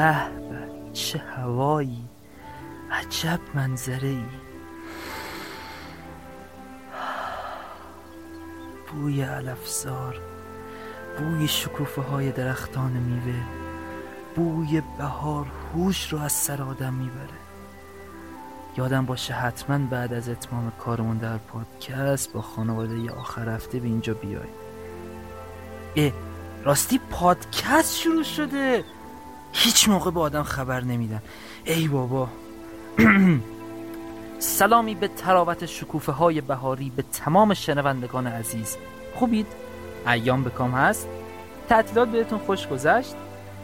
به چه هوایی؟ عجب منظره ای. بوی علفزار بوی شکوفه های درختان میوه بوی بهار هوش رو از سر آدم می‌بره. یادم باشه حتما بعد از اتمام کارمون در پادکست با خانواده ی آخر هفته به اینجا بیای اه راستی پادکست شروع شده! هیچ موقع به آدم خبر نمیدن ای بابا سلامی به تراوت شکوفه های بهاری به تمام شنوندگان عزیز خوبید؟ ایام به کام هست؟ تعطیلات بهتون خوش گذشت؟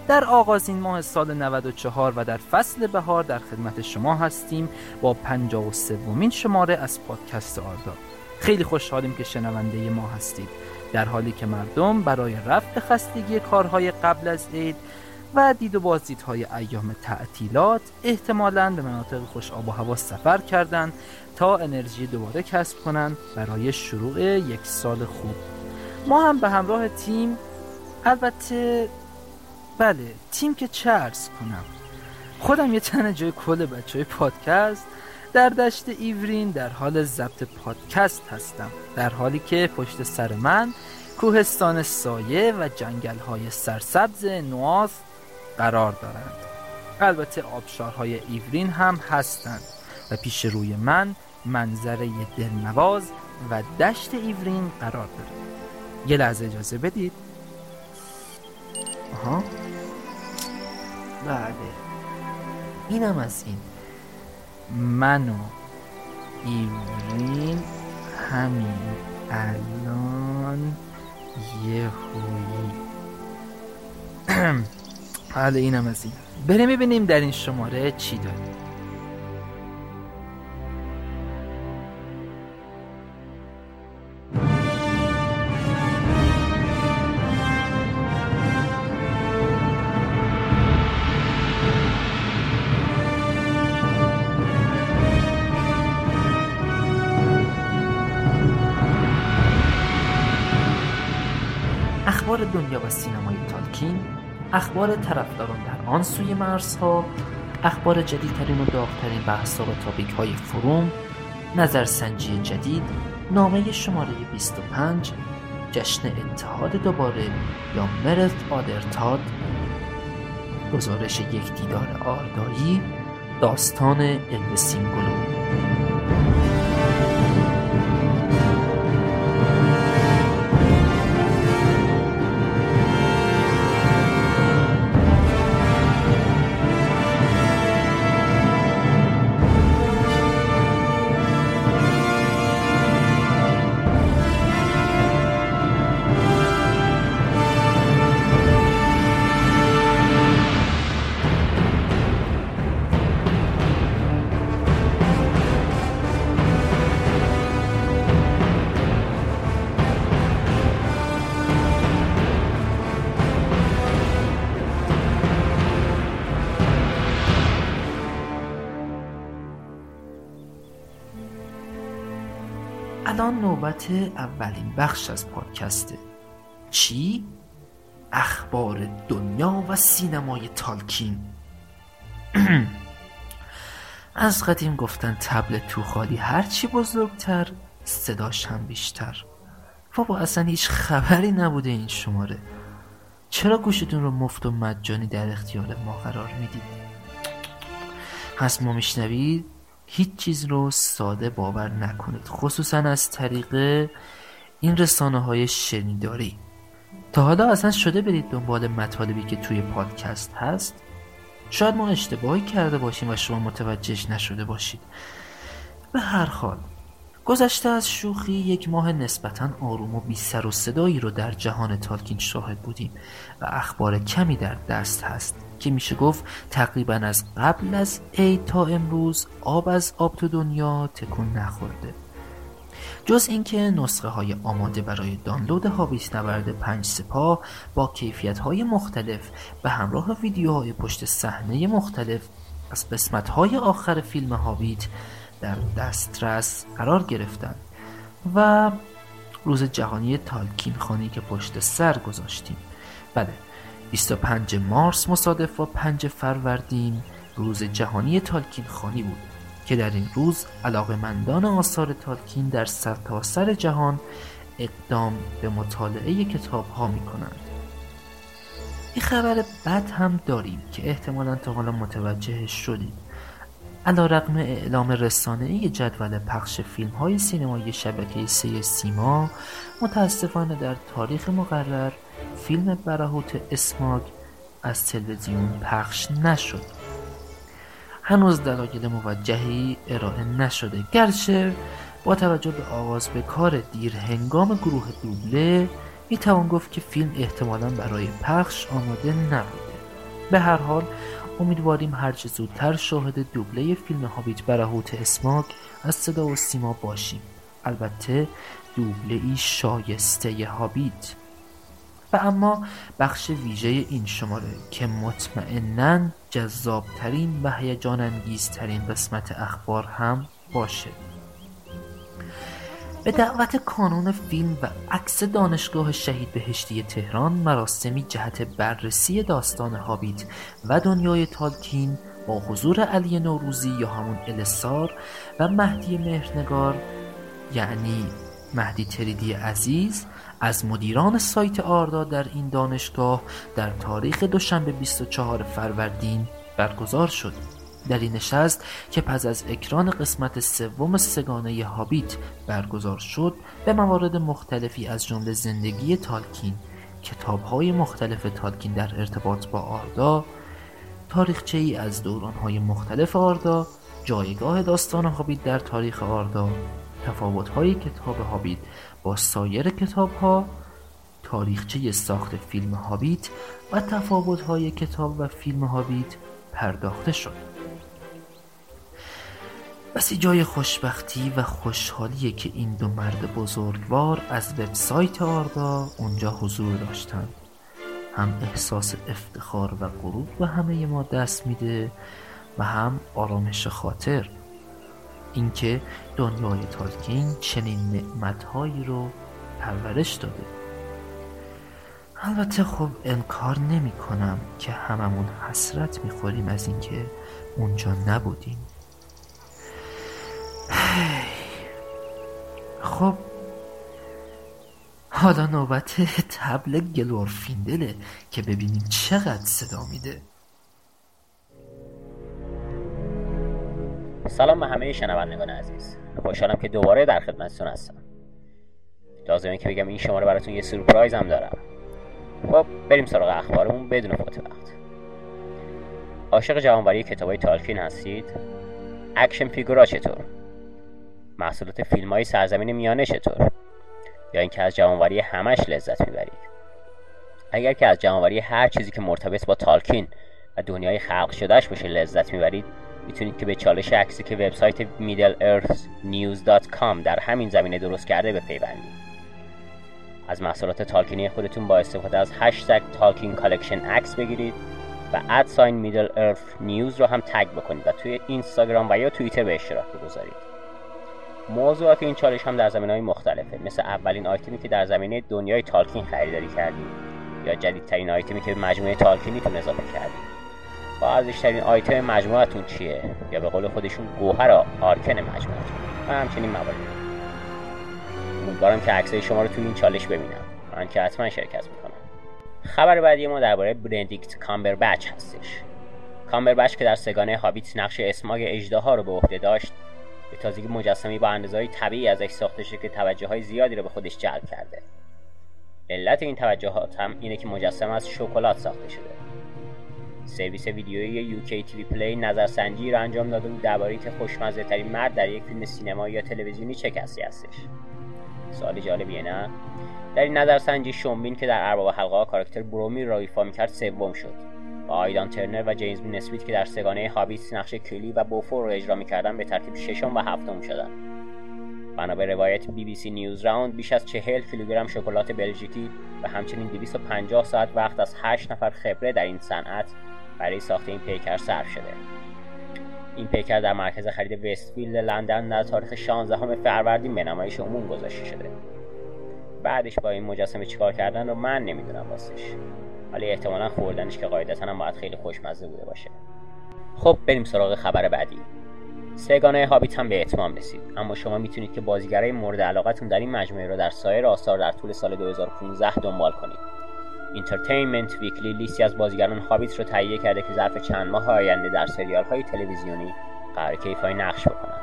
در آغازین ماه سال 94 و در فصل بهار در خدمت شما هستیم با 53 ومین شماره از پادکست آردا خیلی خوشحالیم که شنونده ما هستید در حالی که مردم برای رفع خستگی کارهای قبل از عید و دید و بازدیدهای ایام تعطیلات احتمالاً به مناطق خوش آب و هوا سفر کردند تا انرژی دوباره کسب کنند برای شروع یک سال خوب. ما هم به همراه تیم البته بله تیم که عرض کنم. خودم یه تنه جای کل بچه های پادکست. در دشت ایورین در حال ضبط پادکست هستم. در حالی که پشت سر من کوهستان سایه و جنگل های سرسبز نواز قرار دارند. البته آبشارهای ایورین هم هستند و پیش روی من منظره دلنواز و دشت ایورین قرار داره. یه لحظه اجازه بدید. آها. بله. اینم از این. من و ایورین همین الان یه هویی. بله اینم از این. بریم ببینیم در این شماره چی داریم. اخبار طرفداران در آن سوی مرزها اخبار جدیدترین و داغترین بحث و topic های forum نظرسنجی جدید نامه شماره 25 جشن اتحاد دوباره یا مرت آدرتاد گزارش یک دیدار آردایی داستان علم سینگولو نوبت اولین بخش از پادکسته چی؟ اخبار دنیا و سینمای تالکین. از قدیم گفتن تبل تو خالی هرچی بزرگتر صداش هم بیشتر. بابا اصلا هیچ خبری نبوده این شماره. چرا گوشتون رو مفت و مجانی در اختیار ما قرار می‌دید؟ پس ما میشنوید؟ هیچ چیز رو ساده باور نکنید خصوصا از طریق این رسانه های شنیداری. تا حالا اصلا شده برید دنبال مطالبی که توی پادکست هست؟ شاید ما اشتباهی کرده باشیم و شما متوجهش نشده باشید. به هر حال گذشته از شوخی یک ماه نسبتا آروم و بی سر و صدایی رو در جهان تالکین شاهد بودیم و اخبار کمی در دست هست. که میشه گفت تقریبا از قبل از عید تا امروز آب از آب تو دنیا تکون نخورده. جز اینکه نسخه های آماده برای دانلود هابیت نبرد پنج سپاه با کیفیت های مختلف به همراه ویدیوهای پشت صحنه مختلف از قسمت های آخر فیلم هابیت در دسترس قرار گرفتند و روز جهانی تالکین خانی که پشت سر گذاشتیم. بله 25 مارس مصادف با 5 فروردین روز جهانی تالکین خانی بود که در این روز علاقمندان آثار تالکین در سرتاسر سر جهان اقدام به مطالعه کتاب ها می کنند این خبر بد هم داریم که احتمالا تا حالا متوجه شدید. علا رقم اعلام رسانه جدول پخش فیلم های سینمایی شبکه سه سیما متاسفانه در تاریخ مقرر فیلم برهوت اسماگ از تلویزیون پخش نشد. هنوز دلایل موجهی ارائه نشده. گرچه با توجه به آغاز به کار دیر هنگام گروه دوبله می توان گفت که فیلم احتمالا برای پخش آماده نبوده. به هر حال امیدواریم هرچه زودتر شاهد دوبله فیلم هابیت برهوت اسماک از صدا و سیما باشیم. البته دوبله ای شایسته هابیت. اما بخش ویژه این شماره که مطمئنا جذابترین و هیجان انگیزترین قسمت اخبار هم باشه. به دعوت کانون فیلم و عکس دانشگاه شهید بهشتی تهران مراسمی جهت بررسی داستان هابیت و دنیای تالکین با حضور علی نوروزی یا همون السار و مهدی مهرنگار یعنی مهدی تریدی عزیز از مدیران سایت آردا در این دانشگاه در تاریخ دوشنبه 24 فروردین برگزار شد. در این نشست که پس از اکران قسمت سوم سگانه هابیت برگزار شد به موارد مختلفی از جمله زندگی تالکین کتابهای مختلف تالکین در ارتباط با آردا تاریخچه ای از دورانهای مختلف آردا جایگاه داستان هابیت در تاریخ آردا تفاوت‌های کتاب هابیت سایر کتاب‌ها تاریخچه ساخت فیلم هابیت و تفاوت‌های کتاب و فیلم هابیت پرداخته شد. بسی جای خوشبختی و خوشحالیه که این دو مرد بزرگوار از وبسایت آردا اونجا حضور داشتند هم احساس افتخار و غرور به همه ما دست میده و هم آرامش خاطر. اینکه دنیای تالکین چنین نعمتهایی رو پرورش داده. البته خب انکار نمی کنم که هممون حسرت می‌خوریم از اینکه اونجا نبودیم. خب حالا نوبت طبل گلورفیندله که ببینیم چقدر صدا میده. سلام به همه شنوندگان عزیز. خوشحالم که دوباره در خدمتتون هستم. لازمه که بگم این شماره براتون یه سورپرایز هم دارم. خب بریم سراغ اخبارمون بدون فوت وقت. عاشق جمع‌آوری کتابای تالکین هستید؟ action figure ا چطور؟ محصولات فیلم های سرزمین میانه چطور؟ یا اینکه از جمع‌آوری همش لذت می‌برید؟ اگر که از جمع‌آوری هر چیزی که مرتبط با تالکین و دنیای خلق شدهش باشه لذت می‌برید می‌تونید که به چالش عکسی که وبسایت middle-earth-news.com در همین زمینه درست کرده بپیوندید. از محصولات تالکینی خودتون با استفاده از هشتگ Tolkien collection عکس بگیرید و at sign Middle-earth News رو هم تگ بکنید و توی اینستاگرام و یا توییتر به اشتراک بگذارید. موضوعات این چالش هم در زمین های مختلفه. مثل اولین آیتمی که در زمینه دنیای تالکین خریداری کردیم یا جدیدترین آیتمی که به مجموعه تالکینیتون اضافه کردیم. با ارزشترین آیتم مجموعتون چیه؟ یا به قول خودشون گوهر آرکن مجموعتون و همچنین موارد امیدوارم که عکسای شما رو توی این چالش ببینم. من که حتما شرکت می‌کنم. خبر بعدی ما درباره برندیکت کامبربچ هستش. کامبربچ که در سگانه هابیت نقش اسماگ اژدها رو به عهده داشت به تازگی مجسمه‌ای با اندازه‌های طبیعی ازش ساخته شده که توجه های زیادی رو به خودش جلب کرده. علت این توجهات هم اینه که مجسمه از شکلات ساخته شده. سرویس ویدیویی UKTV Play نظرسنجی را انجام داده بود درباره اینکه خوشمزه ترین مرد در یک فیلم سینمایی یا تلویزیونی چه کسی هستش. سوال جالبیه نه؟ در این نظرسنجی شان بین که در ارباب حلقه کاراکتر برومیر را ایفا می‌کرد سوم شد. و آیدان ترنر و جیمز بین که در سگانه هابیت نقش کیلی و بوفور را اجرا می‌کردن به ترتیب ششم و هفتم شدند بنا به روایت بی بی سی نیوز راوند بیش از چهل کیلوگرم شکلات بلژیکی و همچنین 250 ساعت وقت از 8 نفر خبره در این صنعت برای ساخت این پیکر صرف شده. این پیکر در مرکز خرید وستفیلد لندن در تاریخ 16 فروردین به نمایش عموم گذاشته شده. بعدش با این مجسمه چیکار کردن رو من نمی‌دونم راستش. ولی احتمالا خوردنش که قاعدتا هم باید خیلی خوشمزه بوده باشه. خب بریم سراغ خبر بعدی. سه‌گانه هابیت هم به اتمام رسید. اما شما می‌تونید که بازیگرای مورد علاقتون در این مجموعه رو در سایر آثار در طول سال 2015 دنبال کنید. Entertainment Weekly لیستی از بازیگران هابیت رو تهیه کرده که ظرف چند ماه آینده در سریال های تلویزیونی قراره ایفای نقش بکنن.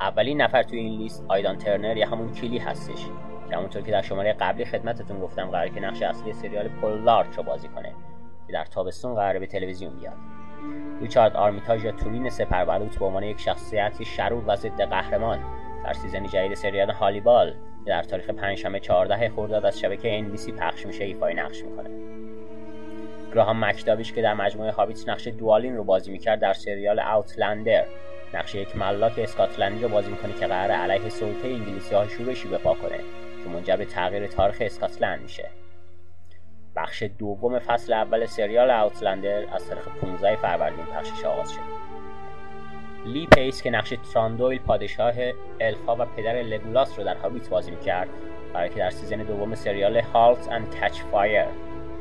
اولین نفر توی این لیست آیدان ترنر یا همون کیلی هستش. که همونطور که در شماره قبلی خدمتتون گفتم قرار که نقش اصلی سریال پولدارک رو بازی کنه که در تابستون قراره به تلویزیون بیاد. ریچارد آرمیتاژ یا تورین سپربلوط به عنوان یک شخصیت شرور و ضد قهرمان در season جدید سریال هانیبال که در تاریخ پنجشنبه 14 خرداد از شبکه NBC پخش میشه ایفای نقش می‌کنه. گراهام مک‌تاویش که در مجموعه هابیت نقش دوالین رو بازی می‌کرد در سریال اوتلندر نقش یک ملاک اسکاتلندی رو بازی می‌کنه که قرار علیه سلطه انگلیسی ها شورشی بپا کنه که منجر به تغییر تاریخ اسکاتلند میشه. بخش دوم فصل اول سریال اوتلندر از تاریخ 15 فروردین پخشش آغاز شد. لی پیس که نقش تراندوئیل پادشاه الفا و پدر لگولاس رو در هابیت بازی می‌کرد قراره که در season دوم سریال Halt and Catch Fire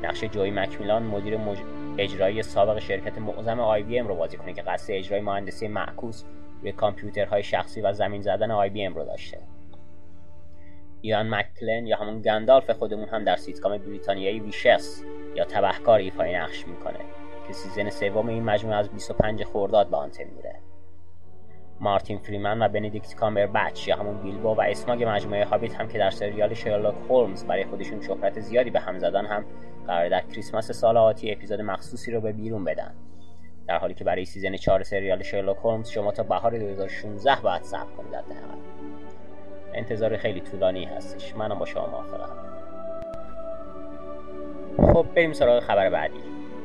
نقش جوی مکمیلان مدیر مج... اجرایی سابق شرکت معظم IBM رو بازی کنه که قصد اجرای مهندسی معکوس روی کامپیوترهای شخصی و زمین زدن IBM رو داشته. ایان مکلن یا همون گندالف خودمون هم در سیتکام بریتانیایی Vicious یا تبهکار ایفای نقش می‌کنه که season سوم این مجموعه از 25 خرداد به آنتن میره. مارتین فریمن و بندیکت کامبربچ یا همون بیلبو و اسماگ مجموعه هابیت هم که در سریال شرلاک هولمز برای خودشون شهرت زیادی به هم زدن هم قرار در کریسمس سال آتی اپیزود مخصوصی رو به بیرون بدن. در حالی که برای season 4 سریال شرلاک هولمز شما تا بهار 2016 باید صبر کنید حداقل انتظار خیلی طولانی هستش. منم با شما موافقم. خب بریم سراغ خبر بعدی.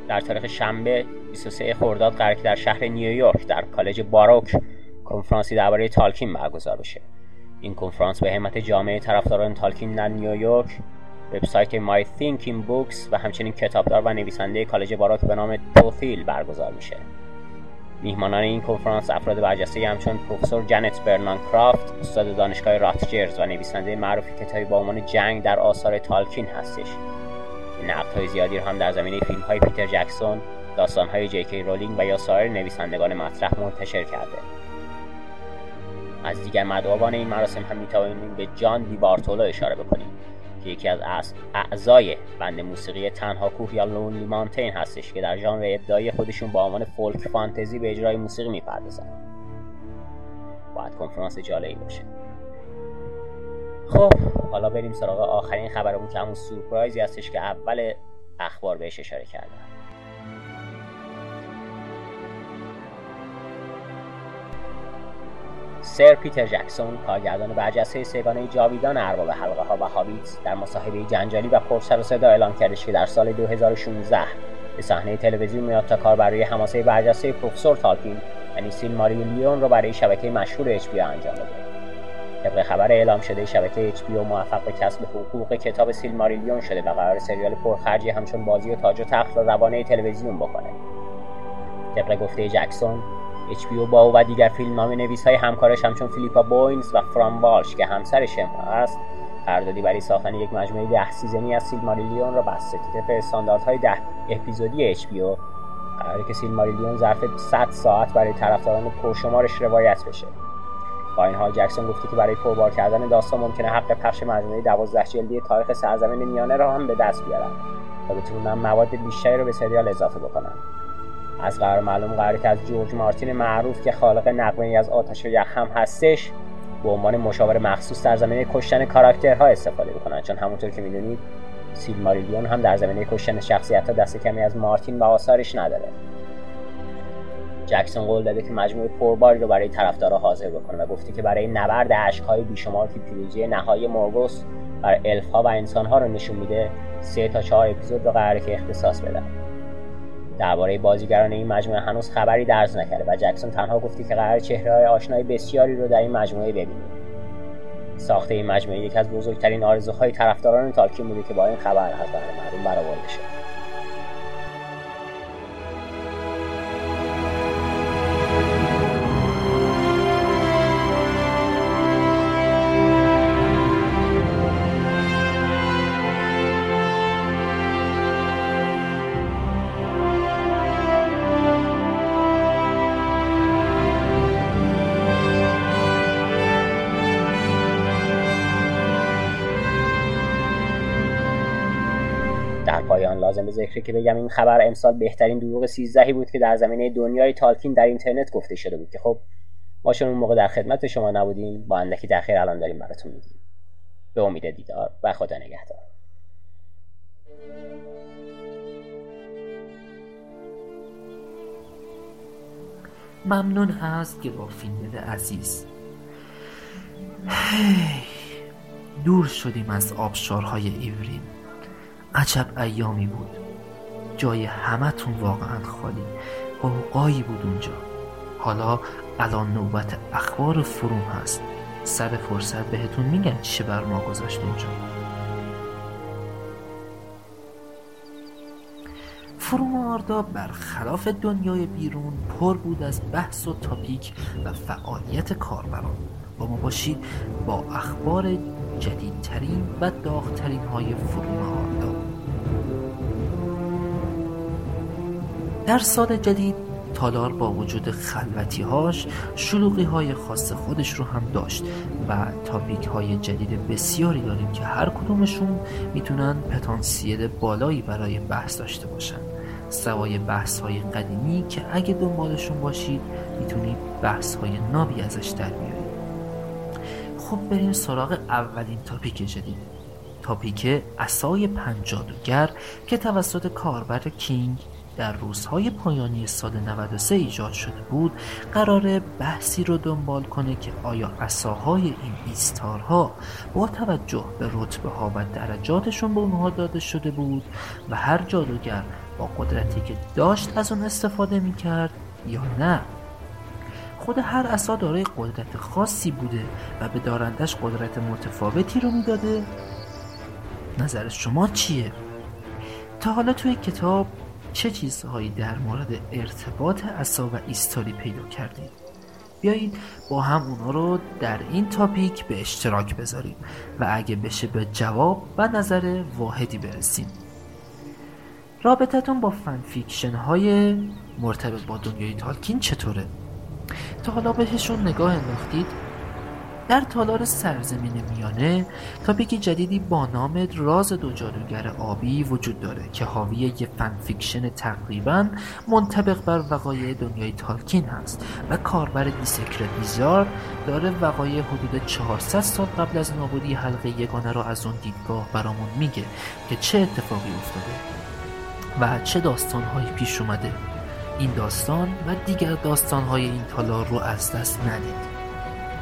در تاریخ شنبه 23 خرداد قرار که در شهر نیویورک در کالج باروک کنفرانسی درباره تالکین برگزار بشه. این کنفرانس به همت جامعه طرفداران تالکین در نیویورک وبسایت My Thinking Books و همچنین کتابدار و نویسنده کالج باراک به نام توفیل برگزار میشه. میهمانان این کنفرانس افراد برجسته همچون پروفسور جنت برنان کرافت استاد دانشگاه راتجرز و نویسنده معروف کتابی با عنوان جنگ در آثار تالکین هستش. های زیادی رو هم در زمینه فیلم های پیتر جکسون داستان های جی کی رولینگ و یا سایر نویسندگان مطرح منتشر کرده. از دیگر مدعوان این مراسم هم می‌توانیم به جان دی بارتولو اشاره بکنیم که یکی از اعضای بند موسیقی تنها کوه یا لونلی مانتین هستش که در ژانر ابداعی خودشون با عنوان فولک فانتزی به اجرای موسیقی می‌پردازن باید کنفرانس جالبی باشه. خب حالا بریم سراغ آخرین خبرمون که همون سورپرایزی هستش که اول اخبار بهش اشاره کردم. سر پیتر جکسون کارگردان برجسته سگانه جاویدان ارباب حلقه ها و هابیت در مصاحبه جنجالی و پرسر و صدا اعلام کردش که در سال 2016 به صحنه تلویزیون میاد تا کار برای حماسه برجسته پروفسور تالکین یعنی سیل لیون رو برای شبکه مشهور اچ انجام بده. طبق خبر اعلام شده شبکه HBO موفق به کسب حقوق کتاب سیلماریلیون شده و قرار سریال پرخرجی همچون بازی تاج و تخت را روانه تلویزیون بکنه. طبق گفته جکسون HBO با او و دیگر فیلمنامه نویس های همکارش همچون فیلیپا بوینز و فرن والش که همسرش است قراردادی برای ساختن یک مجموعه ده season ی از سیلماریلیون را بسته که طبق استانداردهای ده اپیزودی HBO قراره که سیلماریلیون ظرف 100 ساعت برای طرفداران پرشمارش روایت بشه. با این حال جکسون گفته که برای پربار کردن داستان ممکنه حق پخش مجموعه دوازده جلدی تاریخ سرزمین میانه را هم به دست بیارن تا بتونن مواد بیشتری رو به سریال اضافه بکنن از قرار معلوم قراره که از جورج مارتین معروف که خالق نقمه از آتش و یخ هم هستش به عنوان مشاور مخصوص در زمینه کشتن کاراکترها استفاده بکنن چون همونطور که می‌دونید سیلماریلیون هم در زمینه کشتن شخصیت ها دست کمی از مارتین و آثارش نداره. جکسون قول داده که مجموعه پرباری رو برای طرفدارا حاضر بکنه و گفته که برای نبرد اشکهای بیشمار که پیروزی نهایی مورگوس بر الفها و انسانها رو نشون میده سه تا چهار اپیزود رو قراره که اختصاص بدن. درباره بازیگران این مجموعه هنوز خبری درز نکرده و جکسون تنها گفته که قرار چهره های آشنای بسیاری رو در این مجموعه ببینیم. ساخت این مجموعه یکی از بزرگترین آرزوهای طرفداران تالکین بوده که با این خبر از مردم برآورده شد. لازم به ذکره که بگم این خبر امسال بهترین دروغ سیزدهی بود که در زمینه دنیای تالکین در اینترنت گفته شده بود که خب ما چون اون موقع در خدمت شما نبودیم با اندکی تاخیر الان داریم براتون میگیم. به امید دیدار و خدا نگهدار. ممنون هست که با فیلم عزیز. دور شدیم از آبشارهای ایورین. عجب ایامی بود. جای همتون واقعا خالی. قوقایی بود اونجا. حالا الان نوبت اخبار فروم هست. سر فرصت بهتون میگن چه بر ما گذاشت اونجا. فروم آردا برخلاف دنیای بیرون پر بود از بحث و تاپیک و فعالیت کاربران. با ما باشید با اخبار جدیدترین و داغترین های فروم آردا در سال جدید تالار با وجود خلوتیهاش شلوغی های خاص خودش رو هم داشت و تاپیک های جدید بسیاری داریم که هر کدومشون می‌تونن پتانسیل بالایی برای بحث داشته باشن. سوای بحث های قدیمی که اگه دنبالشون باشید می‌تونید بحث های نابی ازش در بیارید. خب بریم سراغ اولین تاپیک جدید. تاپیک اسای پنجادوگر که توسط کاربر کینگ در روزهای پایانی سال 93 ایجاد شده بود قرار بحثی رو دنبال کنه که آیا عصاهای این ایستارها با توجه به رتبه ها و درجاتشون به اونها داده شده بود و هر جادوگر با قدرتی که داشت از اون استفاده می‌کرد یا نه خود هر عصا دارای قدرت خاصی بوده و به دارندش قدرت متفاوتی رو می‌داده نظر شما چیه؟ تا حالا توی کتاب چه چیزهایی در مورد ارتباط عصا و ایستاری پیدا کردید بیایید با هم اونا رو در این تاپیک به اشتراک بذاریم و اگه بشه به جواب و نظر واحدی برسیم رابطتون با fan fiction های مرتبط با دنیای تالکین چطوره؟ تا حالا بهشون نگاه انداختید در تالار سرزمین میانه topic جدیدی با نام راز دو جادوگر آبی وجود داره که حاوی یه fan fiction تقریبا منطبق بر وقایع دنیای تالکین هست و کاربر دیسکرت Wizard داره وقایع حدود 400 سال قبل از نابودی حلقه یگانه را از اون دیدگاه برامون میگه که چه اتفاقی افتاده و چه داستانهایی پیش اومده. این داستان و دیگر داستانهای این تالار رو از دست ندید.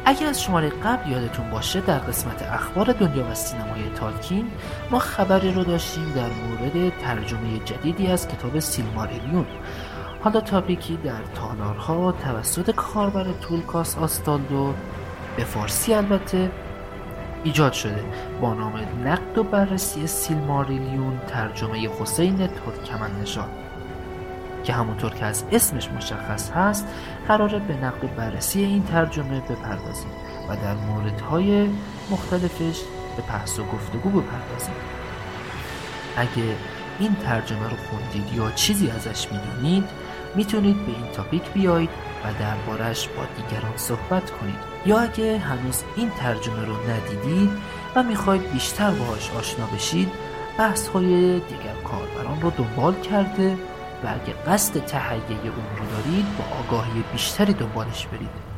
اگر از شماره قبل یادتون باشه در قسمت اخبار دنیا و سینمای تالکین ما خبری رو داشتیم در مورد ترجمه جدیدی از کتاب سیلماریلیون حالا تاپیکی در تالارها توسط کاربر تولکاس آستالدو به فارسی البته ایجاد شده. با نام نقد و بررسی سیلماریلیون ترجمه حسین ترکمن نشان که همونطور که از اسمش مشخص هست قراره به نقد بررسی این ترجمه بپردازیم و در موردهای مختلفش به بحث و گفتگو بپردازیم. اگه این ترجمه رو خوندید یا چیزی ازش می‌دونید می‌تونید به این تاپیک بیایید و دربارش با دیگران صحبت کنید. یا اگه هنوز این ترجمه رو ندیدید و می‌خواید بیشتر باهاش آشنا بشید بحث های دیگر کاربران رو دنبال کرده و اگه قصد تهیه اون رو دارید با آگاهی بیشتری دنبالش برید.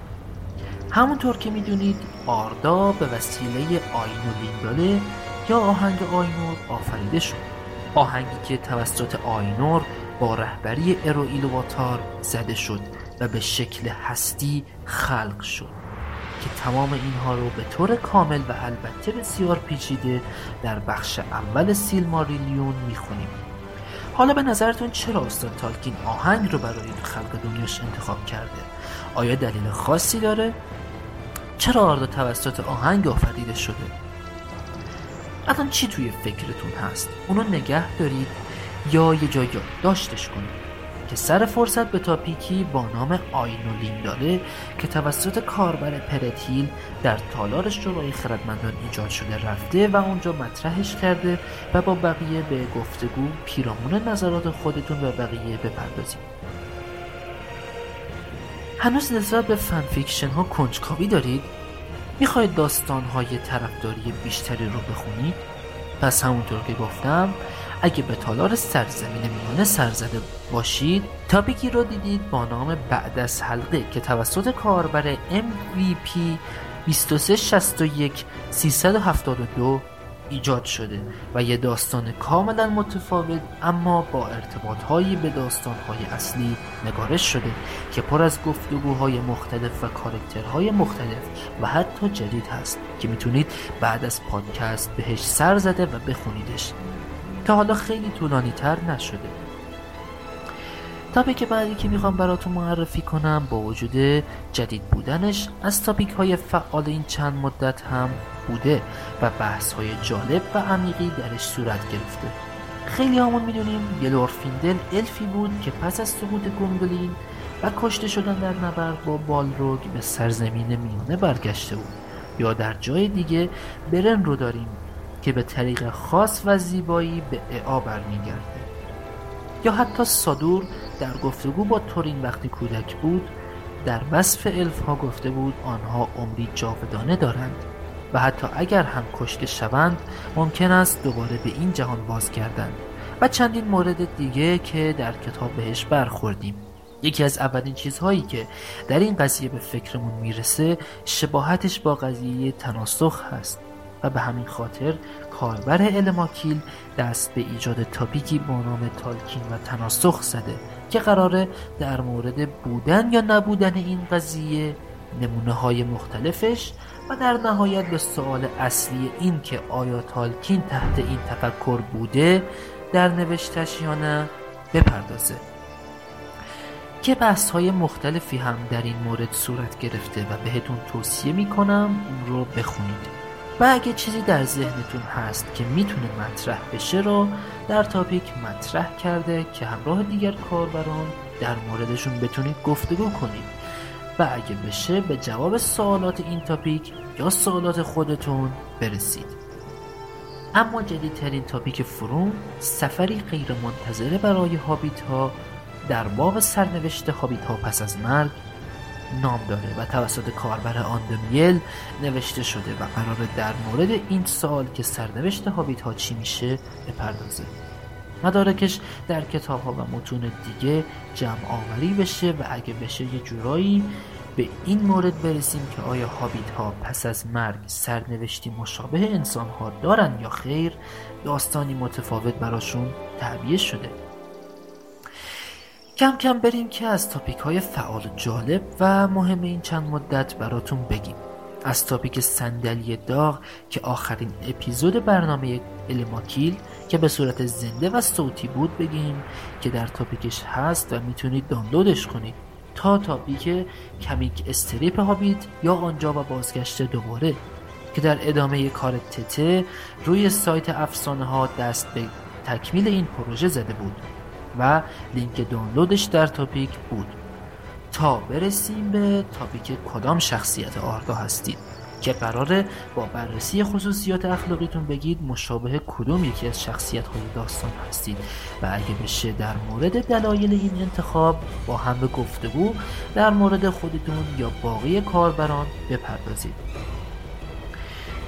همونطور که می‌دونید آردا به وسیله آین و لینداله یا آهنگ آینور آفریده شد. آهنگی که توسط آینور با رهبری ارویلواتار زده شد و به شکل هستی خلق شد. که تمام اینها رو به طور کامل و البته بسیار پیچیده در بخش اول سیلماریلیون می‌خونیم. حالا به نظرتون چرا استاد تالکین آهنگ رو برای خلق دنیاش انتخاب کرده؟ آیا دلیل خاصی داره؟ چرا آردا توسط آهنگ آفریده شده؟ الان چی توی فکرتون هست؟ اونو نگه دارید یا یه جای داشتش کنید که سر فرصت به تاپیکی با نام آینولین داره که توسط کاربر پرتیل در تالارش جلوی خردمندان ایجاد شده رفته و اونجا مطرحش کرده و با بقیه به گفتگو پیرامون نظرات خودتون و بقیه بپردازید هنوز نسبت به فنفیکشن ها کنجکاوی دارید؟ می‌خواید داستان های طرفداری بیشتری رو بخونید؟ پس همونطور که گفتم اگه به تالار سرزمین میانه سرزده باشید تاپیکی رو دیدید با نام بعد از حلقه که توسط کاربر MVP 2361 372 ایجاد شده و یه داستان کاملا متفاوت اما با ارتباطهایی به داستانهای اصلی نگارش شده که پر از گفتگوهای مختلف و کارکترهای مختلف و حتی جدید هست که می‌تونید بعد از پادکست بهش سر زده و بخونیدش. تا حالا خیلی طولانی تر نشده تاپیک بعدی که می‌خوام براتون معرفی کنم با وجود جدید بودنش از تاپیک های فعال این چند مدت هم بوده و بحث های جالب و عمیقی درش صورت گرفته. خیلی همون می‌دونیم گلورفیندل الفی بود که پس از سقوط گوندولین و کشته شدن در نبرد با بالروگ به سرزمین میانه برگشته بود. یا در جای دیگه برن رو داریم. که به طریق خاص و زیبایی به اعا برمیگرده. یا حتی سادور در گفتگو با تورین وقتی کودک بود در وصف الف ها گفته بود آنها عمری جاودانه دارند و حتی اگر هم کشته شوند ممکن است دوباره به این جهان بازگردند و چندین مورد دیگه که در کتاب بهش برخوردیم. یکی از اولین چیزهایی که در این قضیه به فکرمون می‌رسه شباهتش با قضیه تناسخ هست. و به همین خاطر کاربر الماکیل دست به ایجاد تاپیکی با نام تالکین و تناسخ زده که قراره در مورد بودن یا نبودن این قضیه نمونه های مختلفش و در نهایت به سوال اصلی این که آیا تالکین تحت این تفکر بوده در نوشتش یا نه بپردازه. که بحث های مختلفی هم در این مورد صورت گرفته و بهتون توصیه می‌کنم اون رو بخونید. و اگه چیزی در ذهنتون هست که می‌تونه مطرح بشه رو در تاپیک مطرح کرده که همراه دیگر کاربران در موردشون بتونید گفتگو کنید. و اگه بشه به جواب سوالات این تاپیک یا سوالات خودتون برسید. اما جدیدترین تاپیک فروم سفری غیر منتظره برای هابیت ها در باب سرنوشت هابیت ها پس از مرگ نام داره و توسط کاربر آندمیل نوشته شده و قرار در مورد این سال که سرنوشت هابیت ها چی میشه بپردازه. مدارکش در کتاب ها و متون دیگه جمع آوری بشه و اگه بشه یه جورایی به این مورد برسیم که آیا هابیت ها پس از مرگ سرنوشتی مشابه انسان ها دارن یا خیر داستانی متفاوت براشون تعبیه شده. کم کم بریم که از تاپیک های فعال جالب و مهم این چند مدت براتون بگیم. از تاپیک صندلی داغ که آخرین اپیزود برنامه الماکیل که به صورت زنده و صوتی بود بگیم که در topic ش هست و می‌تونید دانلودش کنید تا topic کمیک استریپ هابیت یا آنجا و بازگشت دوباره که در ادامه کار تته روی سایت افسانه ها دست به تکمیل این پروژه زده بود. و لینک دانلودش در topic بود. تا برسیم به topic کدام شخصیت آردا هستید که قراره با بررسی خصوصیات اخلاقیتون بگید مشابه کدوم یکی از شخصیت های داستان هستید. و اگه بشه در مورد دلایل این انتخاب با هم به گفتگو در مورد خودتون یا باقی کاربران بپردازید.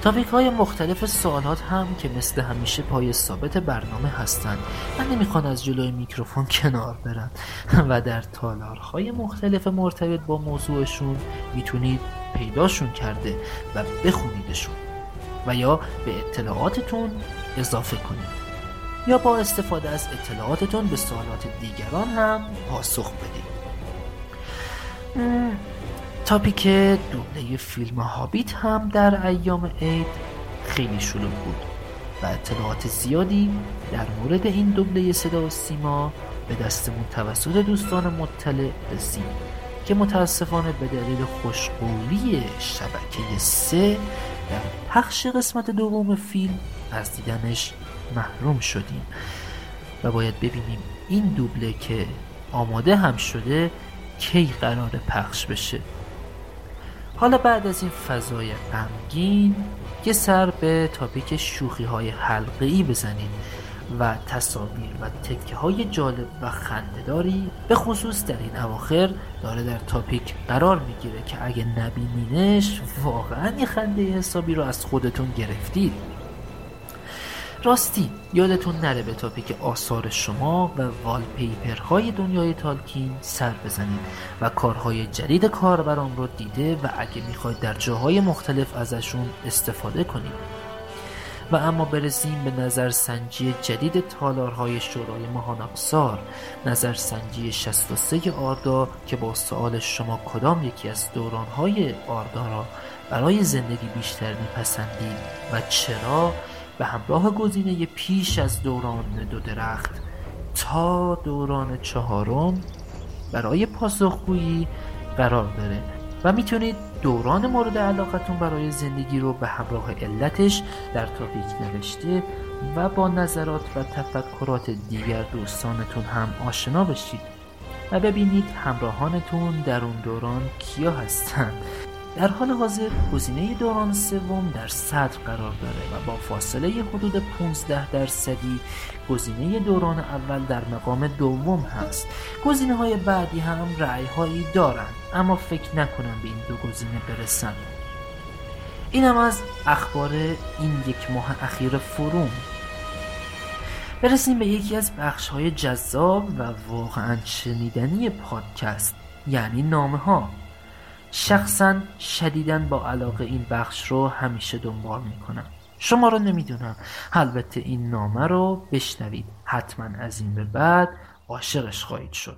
تاپیک های مختلف سوالات هم که مثل همیشه پای ثابت برنامه هستند. و نمی‌خوان از جلوی میکروفون کنار برن و در تالارهای مختلف مرتبط با موضوعشون می‌تونید پیداشون کرده و بخونیدشون. و یا به اطلاعاتتون اضافه کنید. یا با استفاده از اطلاعاتتون به سوالات دیگران هم پاسخ بدید. تاپیک دوبله فیلم هابیت هم در ایام عید خیلی شلوغ بود و اطلاعات زیادی در مورد این دوبله صدا و سیما به دستمون توسط دوستان مطلع رسید که متاسفانه به دلیل خوشقولی شبکه سه در پخش قسمت دوم فیلم از دیدنش محروم شدیم و باید ببینیم این دوبله که آماده هم شده کی قرار پخش بشه. حالا بعد از این فضای غمگین یه سر به تاپیک شوخی های حلقه ای بزنید و تصاویر و تکه های جالب و خندهداری به خصوص در این اواخر داره در تاپیک قرار می‌گیره که اگه نبینینش واقعا یه خنده حسابی رو از خودتون گرفتید. راستی یادتون نره به تاپیک آثار شما و والپیپرهای دنیای تالکین سر بزنید و کارهای جدید کاربران رو دیده و اگه می‌خواید در جاهای مختلف ازشون استفاده کنید. و اما برسیم به نظرسنجی جدید تالارهای شورای نظر نظرسنجی 63 آردا که با سوال شما کدام یکی از دورانهای آردا را برای زندگی بیشتر میپسندید و چرا؟ به همراه گزینه پیش از دوران دو درخت تا دوران چهارم برای پاسخگویی قرار داره. و می‌تونید دوران مورد علاقتون برای زندگی رو به همراه علتش در تاپیک نوشته و با نظرات و تفکرات دیگر دوستانتون هم آشنا بشید و ببینید همراهانتون در اون دوران کیا هستند در حال حاضر گزینه دوران سوم در صدر قرار داره و با فاصله حدود 15 درصدی گزینه دوران اول در مقام دوم هست. گزینه های بعدی هم رعی هایی دارند اما فکر نکنم به این دو گزینه برسن. اینم از اخبار این یک ماه اخیر فروم. برسیم به یکی از بخش های جذاب و واقعا شنیدنی پادکست یعنی نامه ها شخصا شدیدن با علاقه این بخش رو همیشه دنبال می‌کنم. شما رو نمی‌دونم. البته این نامه رو بشنوید. حتما از این به بعد عاشقش خواهید شد.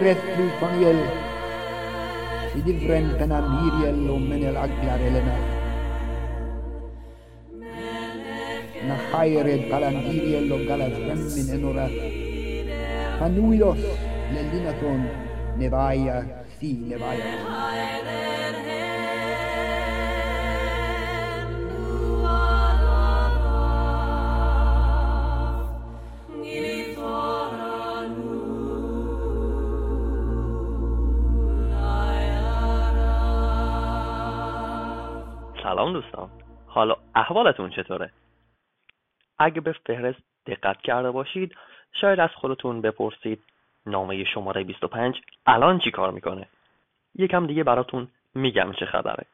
berättvist Daniel i livräntorna Miriel och Menel Aglar Elena. Nahaire Palandiriel och Galasremmin Enora. Panuilos Lelinaton Nevaja Si Nevaja. احوالتون چطوره؟ اگه به فهرست دقت کرده باشید شاید از خودتون بپرسید نامه شماره 25 الان چی کار می‌کنه؟ یکم دیگه براتون میگم چه خبره.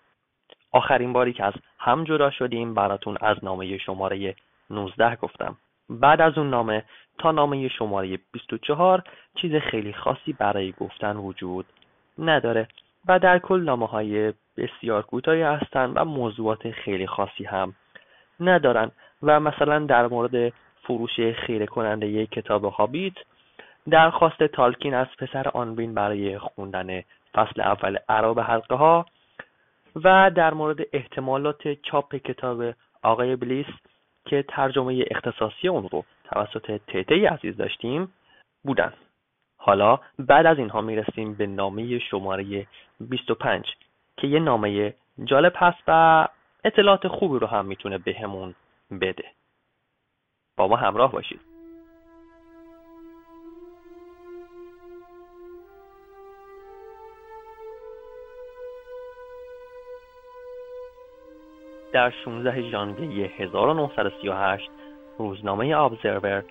آخرین باری که از هم جدا شدیم براتون از نامه شماره 19 گفتم. بعد از اون نامه تا نامه شماره 24 چیز خیلی خاصی برای گفتن وجود نداره و در کل نامه های بسیار کوتاهی هستند و موضوعات خیلی خاصی هم ندارن و مثلا در مورد فروش خیره کننده یک کتاب هابیت درخواست تالکین از پسر آنبین برای خوندن فصل اول عرب حلقه ها و در مورد احتمالات چاپ کتاب آقای بلیس که ترجمه اختصاصی اون رو توسط تیته عزیز داشتیم بودن. حالا بعد از اینها می‌رسیم به نامه شماره 25 که یه نامه جالب هست و اطلاعات خوبی رو هم می‌تونه بهمون بده. با ما همراه باشید. در 16 ژانویه 1938 روزنامه آبزرور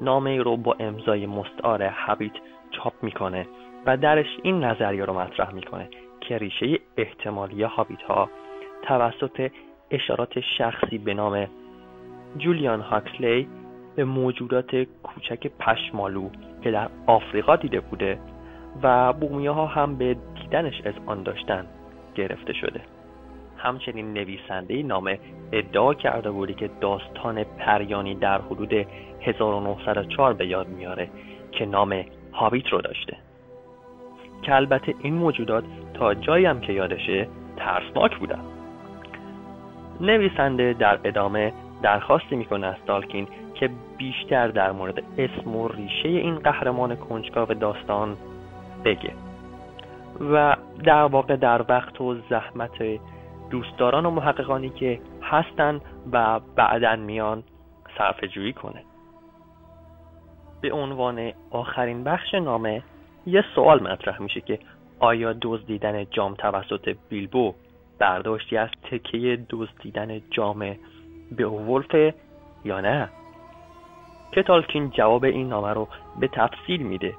نامه رو با امضای مستعار هابیت چاپ می‌کنه و درش این نظریه رو مطرح می‌کنه که ریشه احتمالی هابیت ها توسط اشارات شخصی به نام جولیان هاکسلی به موجودات کوچک پشمالو که در آفریقا دیده بوده و بومیه ها هم به دیدنش از آن داشتن گرفته شده. همچنین نویسنده نامه ادعا کرده بودی که داستان پریانی در حدود 1904 به یاد میاره که نام هابیت رو داشته. که البته این موجودات تا جایی هم که یادشه ترسناک بودن. نویسنده در ادامه درخواستی می‌کنه از تالکین که بیشتر در مورد اسم و ریشه این قهرمان کنجکاو داستان بگه. و در واقع در وقت و زحمت دوستداران و محققانی که هستن و بعدا میان صرف جویی کنه. به عنوان آخرین بخش نامه یه سوال مطرح میشه که آیا دزدیدن جام توسط بیلبو برداشتی از تکیه دزدیدن جام به ولف یا نه؟ که تالکین جواب این نامه رو به تفصیل میده.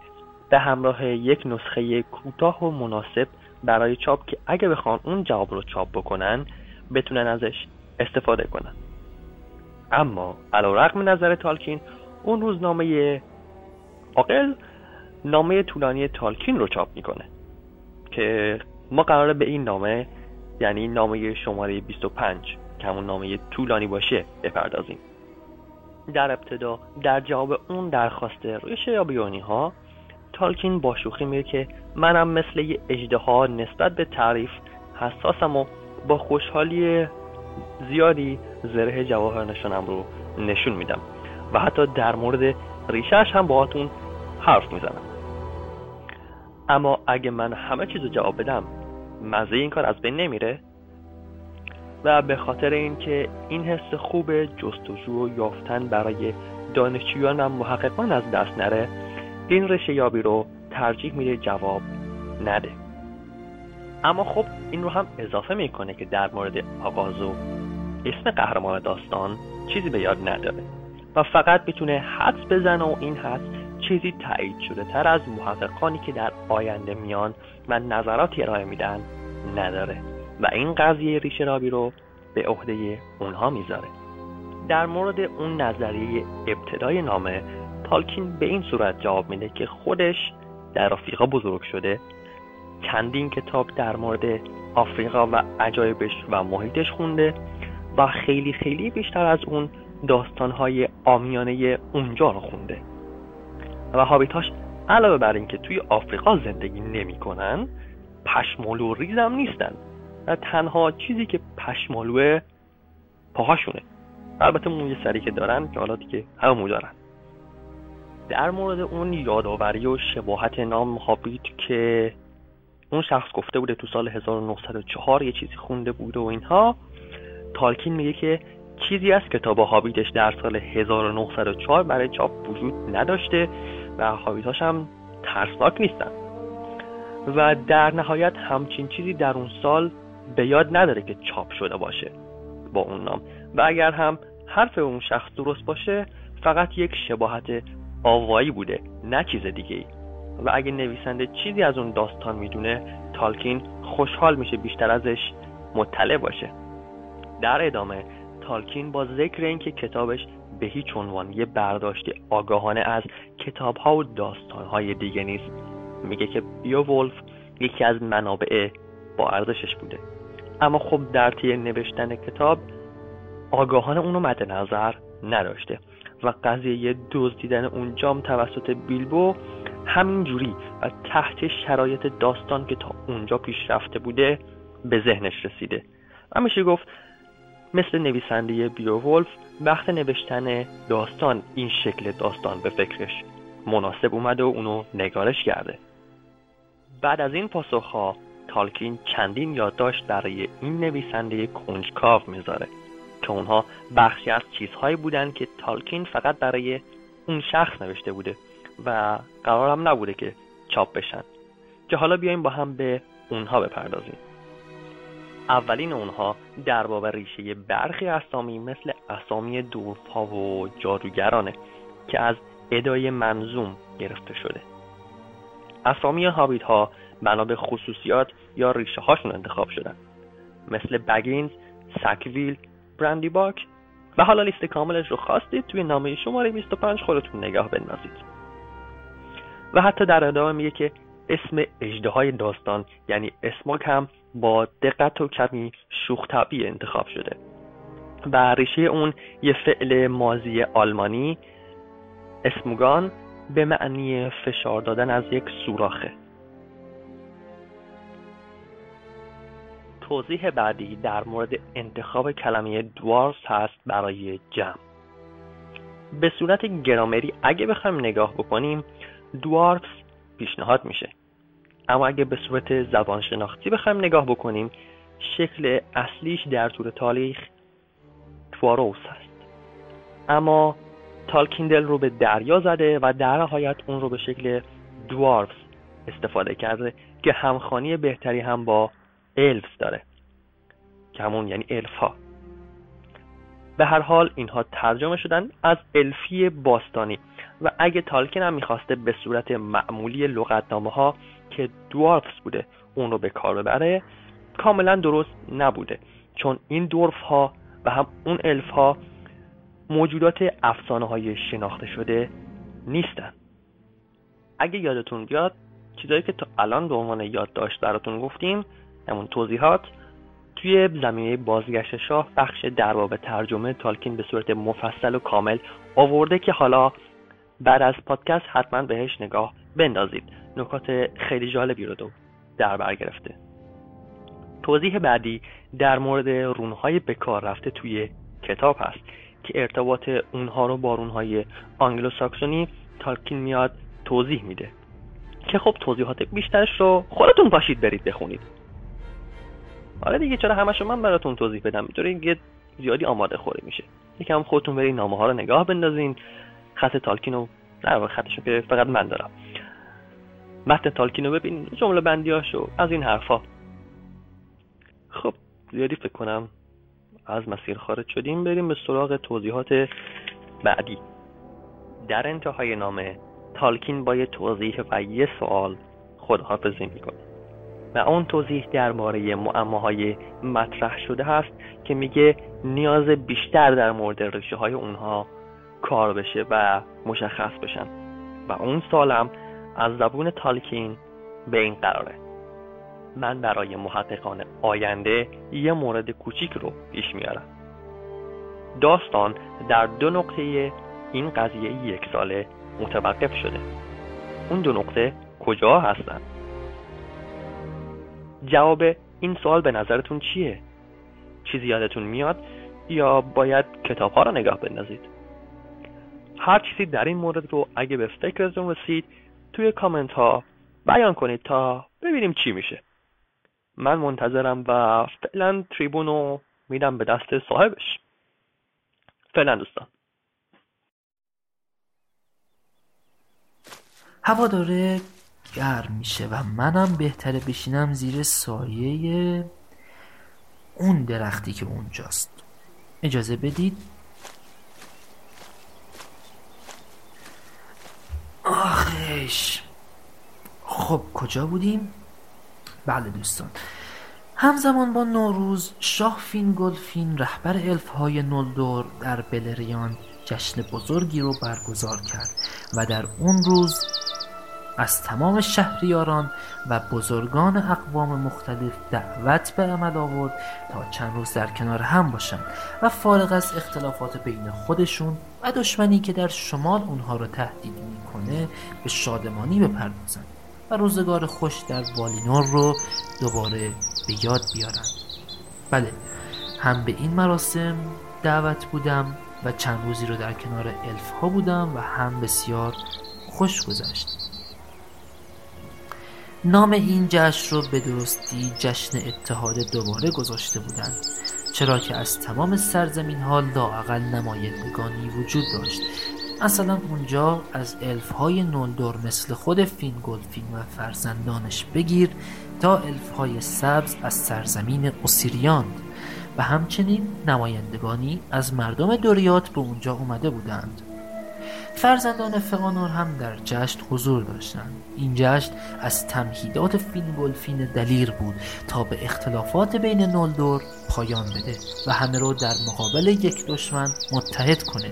به همراه یک نسخه کوتاه و مناسب برای چاپ که اگه بخوان اون جواب رو چاپ بکنن بتونن ازش استفاده کنن. اما علا رقم نظر تالکین اون روزنامه عاقل نامه طولانی تالکین رو چاپ می‌کنه که ما قراره به این نامه یعنی نامه شماره 25 که همون نامه طولانی باشه بپردازیم. در ابتدا در جواب اون درخواست ریشه یا بیانی ها تالکین با شوخی میگه که منم مثل یه اجده نسبت به تعریف حساسم و با خوشحالی زیادی زره جواهر نشانم رو نشون میدم. و حتی در مورد ریشهش هم باهاتون حرف می‌زنم. اما اگه من همه چیزو جواب بدم مزه این کار از بین نمیره؟ و به خاطر اینکه این حس خوب جستجو و یافتن برای دانشجویان و محققان از دست نره این رشه یابی رو ترجیح میده جواب نده. اما خب این رو هم اضافه می‌کنه که در مورد آغاز و اسم قهرمان داستان چیزی به یاد نداره و فقط می‌تونه حدس بزنه و این حدس چیزی تایید شده تر از محققانی که در آینده میان و نظراتی ارائه میدن نداره. و این قضیه ریشه رابی رو به عهده اونها می‌ذاره. در مورد اون نظریه ابتدای نامه تالکین به این صورت جواب میده که خودش در آفریقا بزرگ شده. چندین کتاب در مورد آفریقا و عجایبش و محیطش خونده و خیلی خیلی بیشتر از اون داستانهای آمیانه اونجا رو خونده. و هابیتاش علاوه بر اینکه توی آفریقا زندگی نمی‌کنن پشمالو ریزم نیستن و تنها چیزی که پشمالوه پاهاشونه. البته موی سری که دارن که حالا دیگه همه دارن. در مورد اون یادآوری و شباهت نام هابیت که اون شخص گفته بوده تو سال 1904 یه چیزی خونده بوده و اینها تالکین میگه که چیزی از کتاب هابیتش در سال 1904 برای چاپ وجود نداشته. و هابیتاش هم ترسناک نیستن. و در نهایت همچین چیزی در اون سال به یاد نداره که چاپ شده باشه با اون نام. و اگر هم حرف اون شخص درست باشه فقط یک شباهت آوایی بوده نه چیز دیگه ای و اگه نویسنده چیزی از اون داستان می‌دونه تالکین خوشحال میشه بیشتر ازش مطلع باشه. در ادامه تالکین با ذکر اینکه کتابش به هیچ عنوان یه برداشت آگاهانه از کتاب ها و داستان های دیگه نیست. میگه که بیوولف یکی از منابع با ارزشش بوده. اما خب در طی نوشتن کتاب آگاهانه اونو مد نظر نداشته و قضیه دزدیدن اون جام توسط بیلبو همین جوری و تحت شرایط داستان که تا اونجا پیش رفته بوده به ذهنش رسیده. و میشه گفت مثل نویسنده بیوولف وقت نوشتن داستان این شکل داستان به فکرش مناسب اومده و اونو نگارش کرده. بعد از این پاسخها تالکین چندین یادداشت برای این نویسنده کنجکاو می‌ذاره که اونها بخشی از چیزهایی بودن که تالکین فقط برای اون شخص نوشته بوده و قرارم نبوده که چاپ بشن. که حالا بیایم با هم به اونها بپردازیم. اولین اونها در باب ریشه برخی اسامی مثل اسامی دورفها و جادوگرانه که از ادای منظوم گرفته شده. اسامی هابیت ها بنا به خصوصیات یا ریشه هاشون انتخاب شدن. مثل بگینز، سکویل، برندی باک و حالا لیست کاملش رو خواستید توی نامه شماره 25 خودتون نگاه بندازید. و حتی در ادامه میگه که اسم اجده های داستان یعنی اسماک هم با دقت و کمی شوخ انتخاب شده. و ریشه اون یه فعل مازی آلمانی اسموگان به معنی فشار دادن از یک سوراخه. توضیح بعدی در مورد انتخاب کلمه دوارس هست برای جمع. به صورت گرامری اگه بخوایم نگاه بکنیم دوارفز پیشنهاد میشه. اما اگه به صورت زبان شناختی بخوایم نگاه بکنیم شکل اصلیش در طول تاریخ تواروس هست. اما تالکیندل رو به دریا زده و در نهایت اون رو به شکل دوارفز استفاده کرده که همخانی بهتری هم با الفز داره. که همون یعنی الف ها به هر حال اینها ترجمه شدن از الفی باستانی و اگه تالکین هم می‌خواسته به صورت معمولی لغتنامه ها که دوارفز بوده اون رو به کار ببره کاملا درست نبوده چون این دورف ها و هم اون الف ها موجودات افسانه های شناخته شده نیستن. اگه یادتون بیاد چیزایی که تا الان به عنوان یادداشت براتون گفتیم همون توضیحات توی زمینه بازگشت شاه بخش در ترجمه تالکین به صورت مفصل و کامل آورده که حالا بعد از پادکست حتما بهش نگاه بندازید. نکات خیلی جالبی رو در بر گرفته. توضیح بعدی در مورد رونهای به کار رفته توی کتاب هست که ارتباط اونها رو با رونهای آنگلو ساکسونی تالکین میاد توضیح میده. که خب توضیحات بیشترش رو خودتون باشید برید بخونید. حالا دیگه چرا همش من براتون توضیح بدم؟ اینطوری یه زیادی آماده خوری میشه. یکم خودتون برید نامه ها رو نگاه بندازین. خط تالکین رو نه خطشو که فقط من دارم. متن تالکین رو ببین جمله بندیاشو از این حرفا. خب زیادی فکر کنم از مسیر خارج شدیم بریم به سراغ توضیحات بعدی. در انتهای نامه تالکین با یه توضیح و یه سوال خداحافظی می‌کنه. و اون توضیح درباره معماهای مطرح شده هست که میگه نیاز بیشتر در مورد ریشه های اونها کار بشه و مشخص بشن. و اون سالم از زبون تالکین به این قراره. من برای محققان آینده یه مورد کوچیک رو پیش میارم. داستان در دو نقطه این قضیه یک ساله متوقف شده. اون دو نقطه کجا هستن؟ جواب این سوال به نظرتون چیه؟ چیزی یادتون میاد؟ یا باید کتاب ها رو نگاه بندازید؟ هر چیزی در این مورد رو اگه به فکرتون رسید توی کامنت ها بیان کنید تا ببینیم چی میشه. من منتظرم و فعلا تریبون رو میدم به دست صاحبش. فعلا دوستان. هوا داره گرم میشه و منم بهتره بشینم زیر سایه اون درختی که اونجاست. اجازه بدید؟ آخش. خب کجا بودیم؟ بله دوستان. همزمان با نوروز شاه فینگولفین رهبر الف های نولدور در بلریاند جشن بزرگی رو برگزار کرد و در اون روز از تمام شهریاران و بزرگان اقوام مختلف دعوت به عمل آورد تا چند روز در کنار هم باشند و فارغ از اختلافات بین خودشون و دشمنی که در شمال اونها رو تهدید می‌کنه به شادمانی بپردازند. روزگار خوش در والینور رو دوباره به یاد بیارن بله هم به این مراسم دعوت بودم و چند روزی رو در کنار الف ها بودم و هم بسیار خوش گذشت. نام این جشن رو به درستی جشن اتحاد دوباره گذاشته بودند چرا که از تمام سرزمین ها لااقل نمایندگانی وجود داشت. مثلا اونجا از الف های نولدور مثل خود فینگولفین و فرزندانش بگیر تا الف های سبز از سرزمین اوسیریاند و همچنین نمایندگانی از مردم دوریات به اونجا اومده بودند. فرزندان فئانور هم در جشن حضور داشتند. این جشن از تمهیدات فینگولفین دلیر بود تا به اختلافات بین نولدور پایان بده و همه رو در مقابل یک دشمن متحد کنه.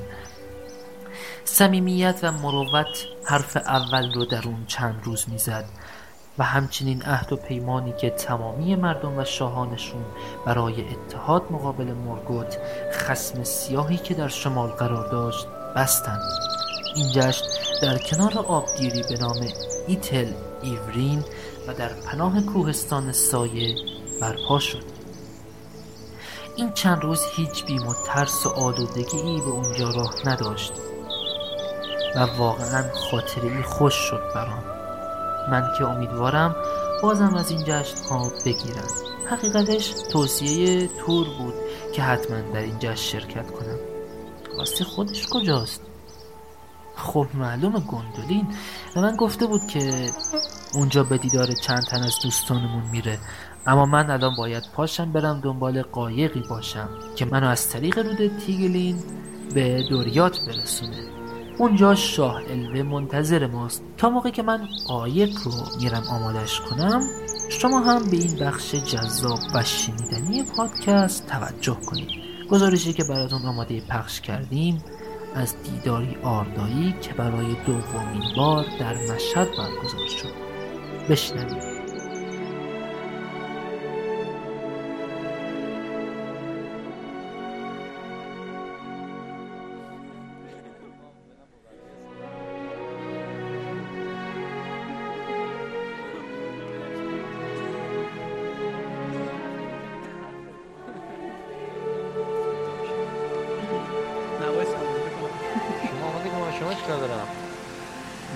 صمیمیت و مروت حرف اول رو در اون چند روز می‌زد و همچنین عهد و پیمانی که تمامی مردم و شاهانشون برای اتحاد مقابل مرگوت خسم سیاهی که در شمال قرار داشت بستند. این جشن در کنار آبگیری به نام ایتل ایورین و در پناه کوهستان سایه برپا شد. این چند روز هیچ بیم و ترس و آلودگی ای به اونجا راه نداشت. و واقعا خاطره خوش شد برام. من که امیدوارم بازم از این جشن ها بگیرم. حقیقتش توصیه تور بود که حتما در این جشن شرکت کنم. راستی خودش کجاست؟ خب معلوم گندولین. و من گفته بود که اونجا به دیدار چند تن از دوستانمون میره. اما من الان باید پاشم برم دنبال قایقی باشم که منو از طریق رود تیگلین به دوریات برسونه. اونجا شاه الوه منتظر ماست. تا موقع که من قایق رو میرم آمادش کنم شما هم به این بخش جذاب و شنیدنی پادکست توجه کنید. گزارشی که براتون آماده پخش کردیم از دیداری آردایی که برای دومین بار در مشهد برگزار شد. بشنوید.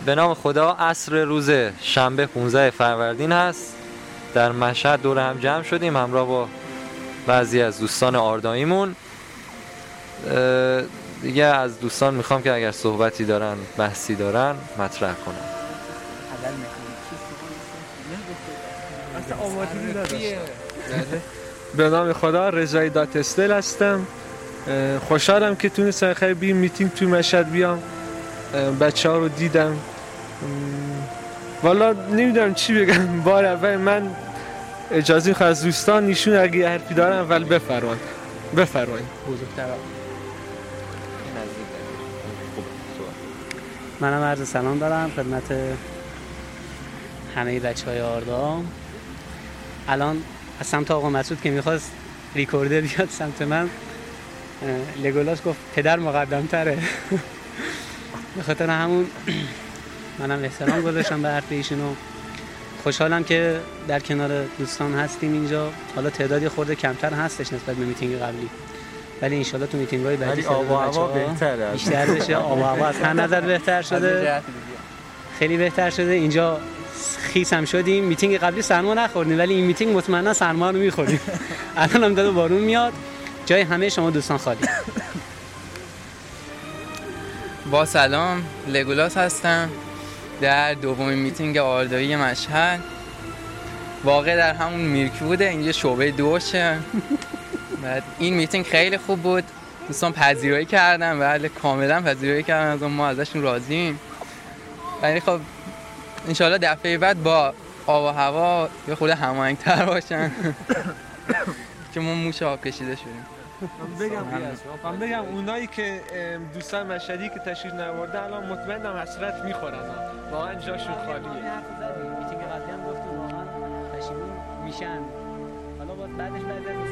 به نام خدا عصر روز شنبه 15 فروردین هست. در مشهد دور هم جمع شدیم همراه با بعضی از دوستان آرداییمون. دیگه از دوستان می‌خوام که اگر صحبتی دارن بحثی دارن مطرح کنن به نام خدا رضایی داتستل هستم. خوشحالم که تونستم خیلی بی میتینگ تو مشهد بیام. بچه ها رو دیدم. والا نمی‌دونم چی بگم. بار اول من اجازه می‌خوام از دوستان نیشون اگه حرفی دارن اول بفرمان بفرمایید. منم عرض سلام دارم خدمت همه بچه های آردا. الان از سمت آقا مسعود که می‌خواست recorder بیاد سمت من لگولاس گفت پدر مقدم تره به خاطر همون منم احترام گذاشتم به حرف ایشونو خوشحالم که در کنار دوستان هستیم اینجا. حالا تعدادی خورده کمتر هستش نسبت به میتینگ قبلی. ولی انشالله تو میتینگ های بعدی آب و هوا بهتره بیشتر بشه. آب و هوا از هر نظر بهتر شده. خیلی بهتر شده. اینجا خیس هم شدیم. میتینگ قبلی سرما نخوردیم ولی این میتینگ مطمئنا سرما رو می‌خوریم. الان هم داره بارون میاد. جای همه شما دوستان خالی. با سلام. لگولاس هستم. در دومین میتینگ آردایی مشهد. واقع در همون میرکی بوده اینجا شعبه دوشه. بعد این میتینگ خیلی خوب بود. دوستان پذیرایی کردن بله کاملا پذیرایی کردن از ما ازشون راضیم ولی خب انشالله دفعه بعد با آب و هوا یه خود هماهنگ تر باشن. که ما موش آب کشیده شدیم. من بگم من بگم اونایی که دوستان مشهدی که تشریف نورده الان مطمئنم حسرت می‌خورن. واقعا جاشون خالیه. میتینگ قبلی هم گفتیم واقعا پشیمون میشن. حالا بعدش بعد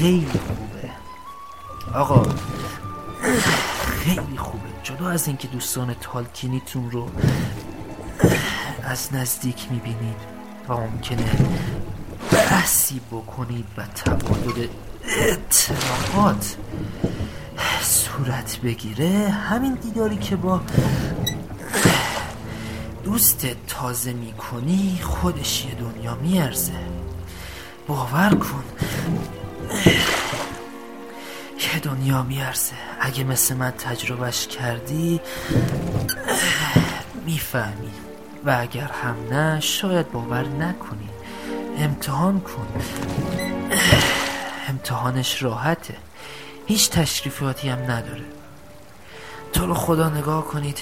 خیلی خوبه. آقا خیلی خوبه. جدا از اینکه دوستان تالکینیتون رو از نزدیک می‌بینید و ممکنه بحثی بکنید و تبادل اطلاعات صورت بگیره همین دیداری که با دوست تازه می‌کنی خودش یه دنیا میارزه. باور کن دنیا میارزه. اگه مثل من تجربهش کردی می‌فهمی. و اگر هم نه شاید باور نکنی. امتحان کن. امتحانش راحته. هیچ تشریفاتی هم نداره. تو رو خدا نگاه کنید.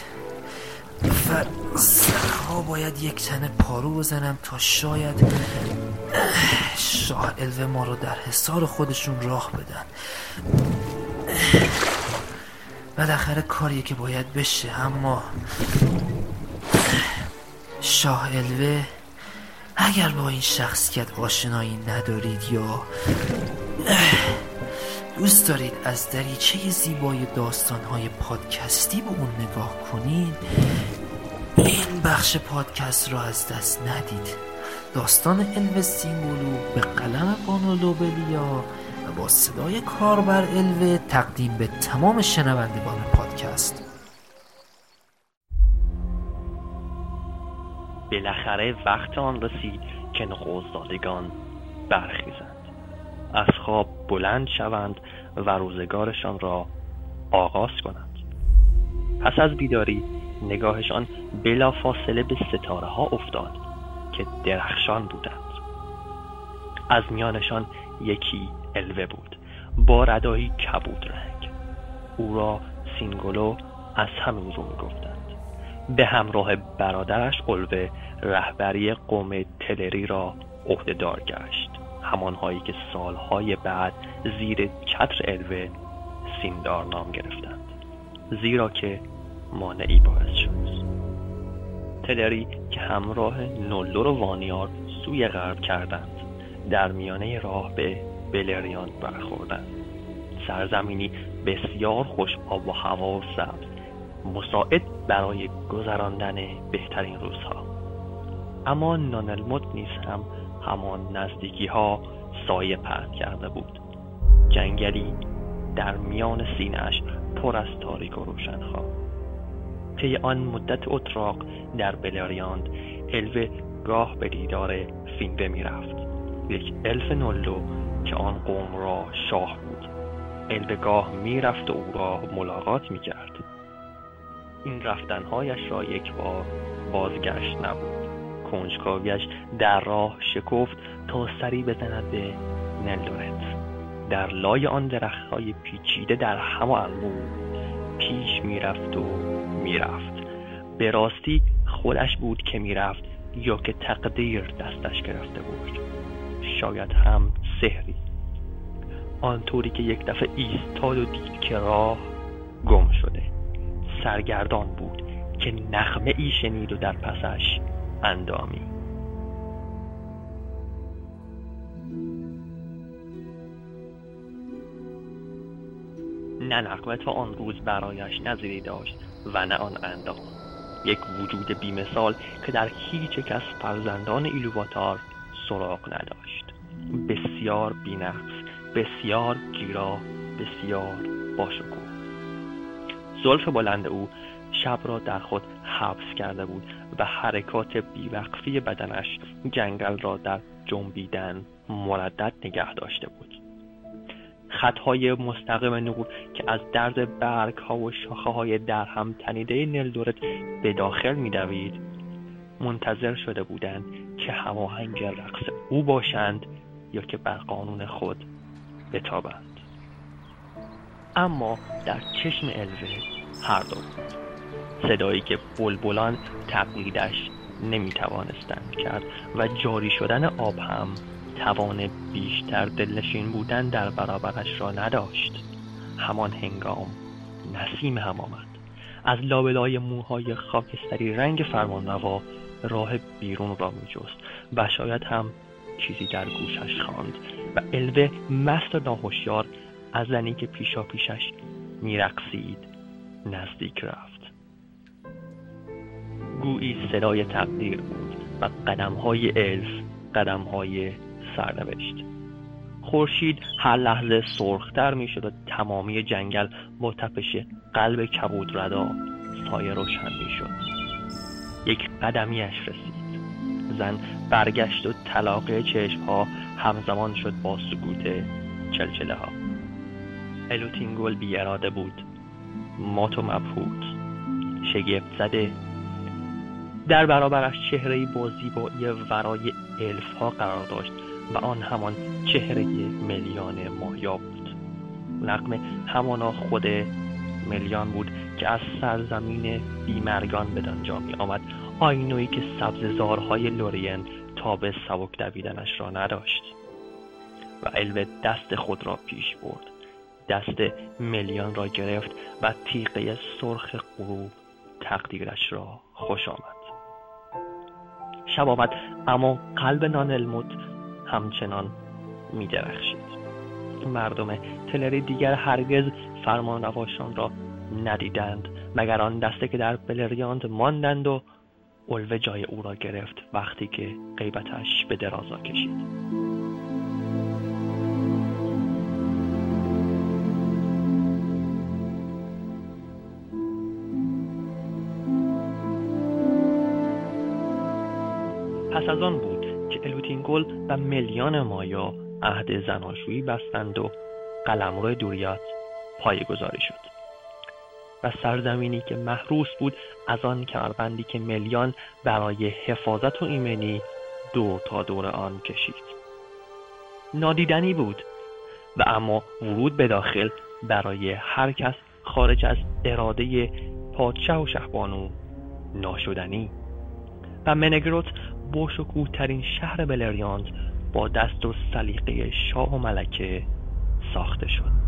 فرسخها باید یک تنه پارو بزنم تا شاید شاه الوه ما رو در حصار خودشون راه بدن. بالاخره کاریه که باید بشه اما شاه الوه اگر با این شخصیت آشنایی ندارید یا دوست دارید از دریچه زیبای داستانهای پادکستی به اون نگاه کنید این بخش پادکست را از دست ندید. داستان الوه سینگولو به قلم بانو لوبلیا. و با صدای کاربر الوه تقدیم به تمام شنوندگان پادکست. بالاخره وقت آن رسید که نخوزدادگان برخیزند. از خواب بلند شوند و روزگارشان را آغاز کنند. پس از بیداری نگاهشان بلا فاصله به ستاره ها افتاد که درخشان بودند. از میانشان یکی الوه بود. با ردایی کبود رنگ. او را سینگولو از همین رو می‌گفتند به همراه برادرش الوه رهبری قوم تلری را عهدهدار گشت. همانهایی که سالهای بعد زیر چتر الوه سیندار نام گرفتند. زیرا که مانعی باعث شد. تلری که همراه نولور و وانیار سوی غرب کردند در میانه راه به بلریان برخوردند سرزمینی بسیار خوش آب و هوا و سبز. مساعد برای گذراندن بهترین روزها. اما نانلموت نیز هم همان نزدیکی ها سایه پهن کرده بود. جنگلی در میان سینهاش پر از تاریک و روشنها. طی آن مدت اتراق در بلاریاند الوه گاه به دیدار فینوه می‌رفت. یک الف نولو که آن قوم را شاه بود. الوه گاه می‌رفت و او را ملاقات می‌کرد. این رفتنهایش را یک بار بازگشت نبود. کنجکاویش در راه شکفت تا سری بزند به نلدورت در لای آن درختهای پیچیده در هم بود پیش می‌رفت و می‌رفت. به راستی خودش بود که می‌رفت یا که تقدیر دستش گرفته بود. شاید هم سحری. آنطوری که یک دفعه ایستاد و دید که راه گم شده. سرگردان بود که نخمه ای شنید و در پسش اندامی. نه نقمه تا آن روز برایش نظیری داشت و نه آن اندام. یک وجود بیمثال که در هیچ از فرزندان ایلوواتار سراغ نداشت. بسیار بینقص بسیار گیرا بسیار باشکوه. زلف بلند او شب را در خود حبس کرده بود و حرکات بیوقفی بدنش جنگل را در جنبیدن مردد نگه داشته بود. خطهای مستقیم نور که از درد برگ ها و شاخه های در هم تنیده نلدورت به داخل میدوید منتظر شده بودند که هماهنگ رقص او باشند یا که بر قانون خود بتابند. اما در چشم الوه هر دو بود. صدایی که بلبلان تقلیدش نمی‌توانستند کرد و جاری شدن آب هم توان بیشتر دلنشین بودن در برابرش را نداشت. همان هنگام نسیم هم آمد. از لابلای موهای خاکستری رنگ فرمانروا راه بیرون را میجست. و شاید هم چیزی در گوشش خواند و الوه مست و ناهشیار از زنی که پیشا پیشش میرقصید نزدیک رفت. گویی صدای تقدیر بود و قدم های الف قدم های سرنوشت. خورشید هر لحظه سرختر می‌شد و تمامی جنگل با تپش قلب کبود ردا سایه روشن می‌شد. یک قدمیش رسید. زن برگشت و طلاقه چشم ها همزمان شد با سکوت چلچله ها الوتینگول بی اراده بود. مات و مبهوت. شگفت زده. در برابرش چهره با زیبایی ورای الف ها قرار داشت و آن همان چهره ملیان مایا بود. نقمه همانا خود ملیان بود که از سرزمین بیمرگان به دنجا می آمد آینویی که سبززارهای لورین تا به سبک دویدنش را نداشت. و الوه دست خود را پیش برد. دست ملیان را گرفت و تیغه سرخ غروب تقدیرش را خوش آمد. شب آمد اما قلب نانلموت همچنان می درخشید مردم تلری دیگر هرگز فرمانرواشان را ندیدند مگر آن دسته که در بلریاند ماندند و الوه جای او را گرفت وقتی که غیبتش به درازا کشید. پس از آن بود که الوتینگول و میلیان مایا عهد زناشویی بستند و قلمرو دوریات گذاری شد. و سرزمینی که محروس بود از آن کمربندی که میلیان برای حفاظت و ایمنی دور تا دور آن کشید. نادیدنی بود و اما ورود به داخل برای هر کس خارج از اراده پادشاه و شهبانو ناشدنی. و منگروت ترین شهر بلریاند با دست و سلیقه شاه و ملکه ساخته شد.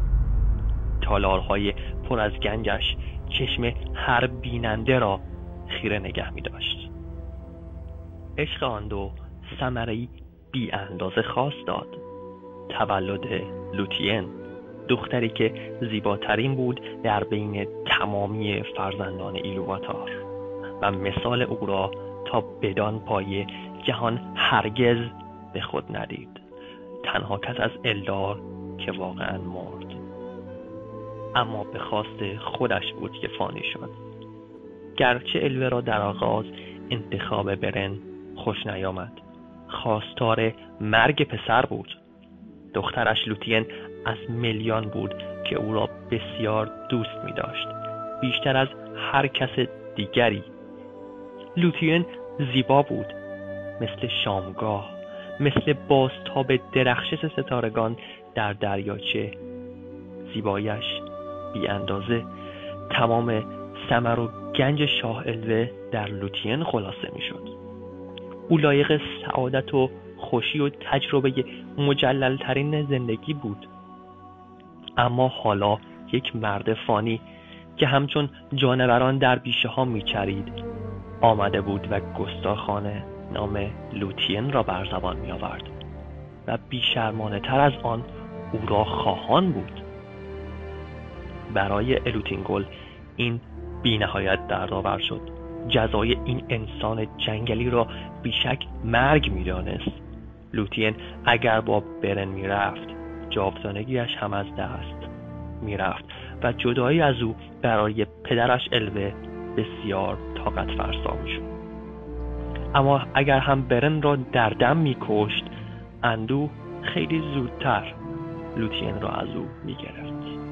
تالارهای پر از گنجش چشم هر بیننده را خیره نگه می داشت. عشق آن دو سمری بی اندازه خاص داد. تولد لوتین دختری که زیباترین بود در بین تمامی فرزندان ایلوواتار. و مثال او را تا بدان پایه جهان هرگز به خود ندید. تنها کس از الدار که واقعا مرد اما به خواست خودش بود که فانی شد. گرچه الوه را در آغاز انتخاب برن خوش نیامد. خواستار مرگ پسر بود. دخترش لوتین از میلیان بود که او را بسیار دوست می داشت. بیشتر از هر کس دیگری. لوتین زیبا بود. مثل شامگاه مثل بازتاب درخشش ستارگان در دریاچه. زیبایش بی اندازه تمام سمر و گنج شاه الوه در لوتین خلاصه می شد او لایق سعادت و خوشی و تجربه مجللترین زندگی بود. اما حالا یک مرد فانی که همچون جانوران در بیشه ها میچرید آمده بود و گستاخانه نام لوتین را بر زبان می آورد و بیشرمانه تر از آن او را خواهان بود. برای الوتینگل این بی نهایت دردآور شد. جزای این انسان جنگلی را بیشک مرگ می‌دانست. لوتین اگر با برن می‌رفت جاودانگیش هم از دست می‌رفت و جدایی از او برای پدرش الوه بسیار طاقت فرسا می‌شد. اما اگر هم برن را در دم میکشت اندو خیلی زودتر لوتین را از او می‌گرفت.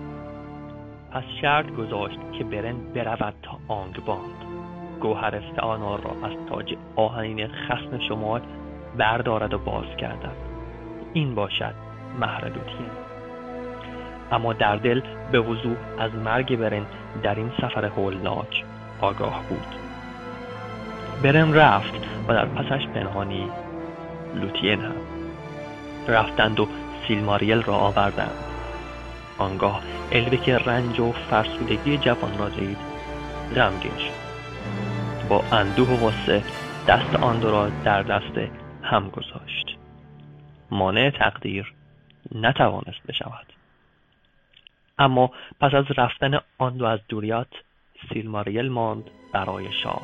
پس شرط گذاشت که برن برود تا آنگباند گوهر آنار را از تاج آهنین خسم شمال بردارد و باز کردد این باشد مهر لوتین اما در دل به وضوح از مرگ برن در این سفر هولناک آگاه بود. برن رفت و در پسش پنهانی لوتین هم رفتند و سیلماریل را آوردند. آنگاه الوه که رنج و فرسودگی جوان را دید غمگین شد. با اندوه و غصه دست آن را در دست هم گذاشت. مانع تقدیر نتوانست بشود. اما پس از رفتن آن دو از دوریات سیلماریل ماند برای شاه.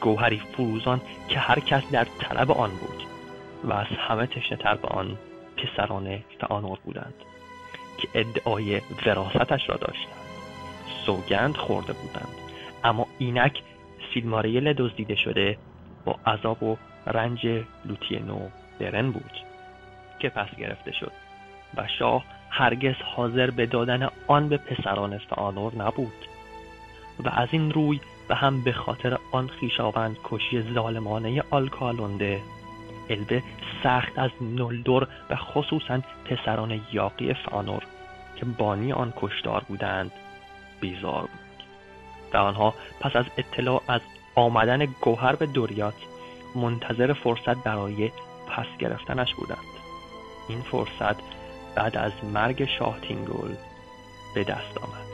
گوهری فروزان که هر کس در طلب آن بود و از همه تشنهتر به آن پسران فعانور بودند. که ادعای وراستش را داشتند. سوگند خورده بودند. اما اینک سیلماریل دزدیده شده با عذاب و رنج لوتینو برن بود که پس گرفته شد و شاه هرگز حاضر به دادن آن به پسران فعانور نبود. و از این روی و هم به خاطر آن خیشاوند کشی ظالمانه آلکالونده البه سخت از نلدور و خصوصا پسران یاقی فانور که بانی آن کشدار بودند بیزار بود. و آنها پس از اطلاع از آمدن گوهر به دوریات منتظر فرصت برای پس گرفتنش بودند. این فرصت بعد از مرگ شاه تینگول به دست آمد.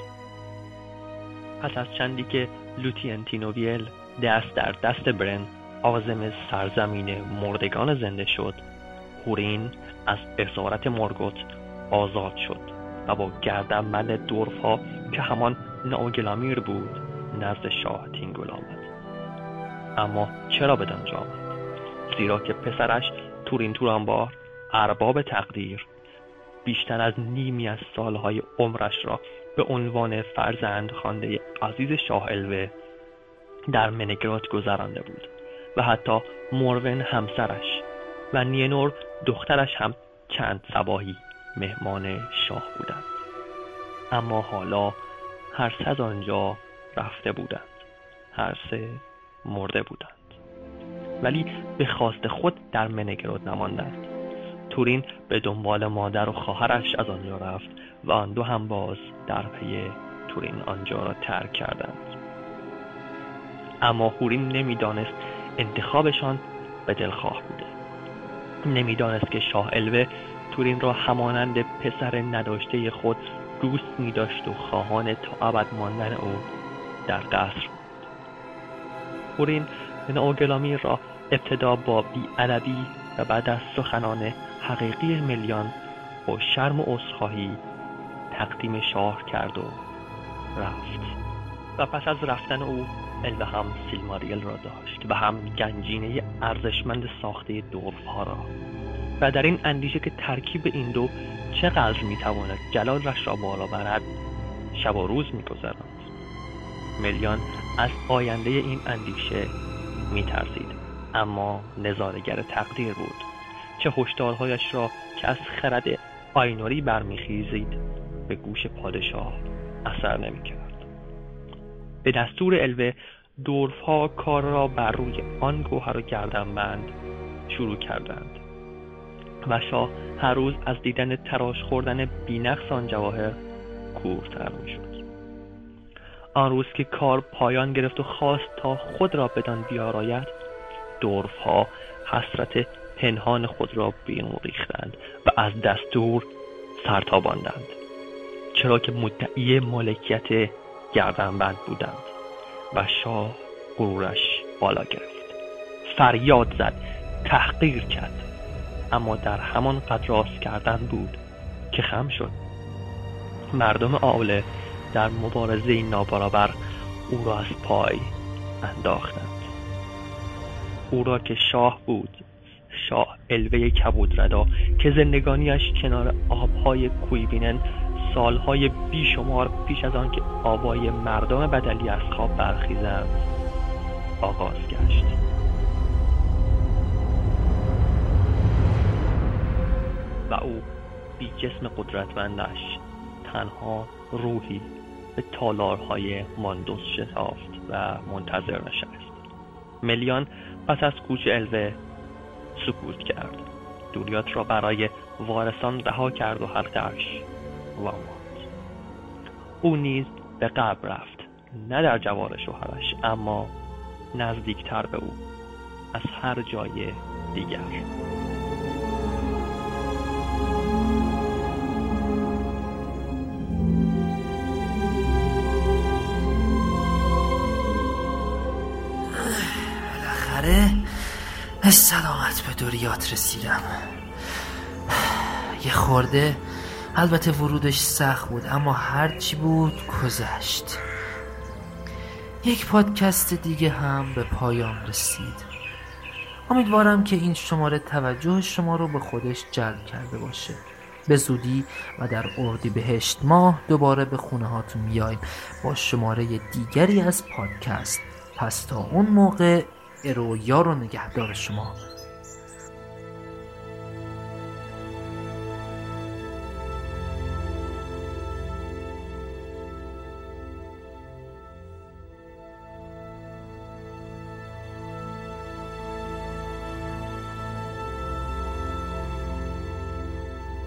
پس از چندی که لوتین تینوویل دست در دست برن عازم سرزمین مردگان زنده شد. هورین از اسارت مورگوت آزاد شد و با گردنبند dwarf ا که همان ناگلامیر بود نزد شاه تینگول آمد. اما چرا به آمد؟ زیرا که پسرش تورین تورانبار ارباب تقدیر بیشتر از نیمی از سالهای عمرش را به عنوان فرزند خانده عزیز شاه الوه در منگرات گذرانده بود. و حتی مورون همسرش و نینور دخترش هم چند سباهی مهمان شاه بودند. اما حالا هر سه آنجا رفته بودند. هر سه مرده بودند. ولی به خواست خود در منگرود نماندند. تورین به دنبال مادر و خواهرش از آنجا رفت و آن دو هم باز در پی تورین آنجا را ترک کردند. اما هورین نمی‌دانست انتخابشان به دلخواه بوده. نمی‌دانست که شاه الوه تورین را همانند پسر نداشته خود دوست می داشت و خواهان تا ابد ماندن او در قصر بود. هورین ناگلامی را ابتدا با بیعلبی و بعد از سخنان حقیقی ملیان با شرم و عذرخواهی تقدیم شاه کرد و رفت. و پس از رفتن او الوه هم سیلماریل را داشت و هم گنجینه ارزشمند ساخته دورف را و در این اندیشه که ترکیب این دو چقدر می‌تواند جلالش را بالا برد شب و روز میگذراند. ملیان از آینده این اندیشه میترسید اما نظارگر تقدیر بود. چه هشدارهایش را که از خرد آینوری برمیخیزید به گوش پادشاه اثر نمی‌کرد. به دستور الوه دورفها کار را بر روی آن گوهر و گردنبند شروع کردند. و شاه هر روز از دیدن تراش خوردن بینقص آن جواهر کورتر می‌شد. آن روز که کار پایان گرفت و خواست تا خود را بدان بیاراید دورفها حسرت پنهان خود را بیرون ریختند و از دستور سرتاباندند. چرا که مدعی مالکیت گردنبند بودند و شاه غرورش بالا گرفت. فریاد زد تحقیر کرد. اما در همان قد راست کردن بود که خم شد. مردم آوله در مبارزه نابرابر او را از پای انداختند. او را که شاه بود شاه الوه کبود ردا که زندگانیش کنار آبهای کویبینن سالهای بیشمار پیش از آن که آبای مردم بدلی از خواب برخیزند آغاز گشت. و او بی جسم قدرتمندش تنها روحی به تالارهای ماندوس شتافت و منتظر نشست. ملیان پس از کوچ الوه سکوت کرد. دوریات را برای وارثان رها کرد و حلقهاش واماند او نیز به قبر رفت نه در جوار شوهرش اما نزدیکتر به او از هر جای دیگر. بالاخره سلامت به دوریات رسیدم. یه خورده البته ورودش سخت بود اما هرچی بود گذشت. یک پادکست دیگه هم به پایان رسید. امیدوارم که این شماره توجه شما رو به خودش جلب کرده باشه. به زودی و در اردی بهشت ماه دوباره به خونه هاتون میایم با شماره دیگری از پادکست. پس تا اون موقع ارویا رو نگهدار شما.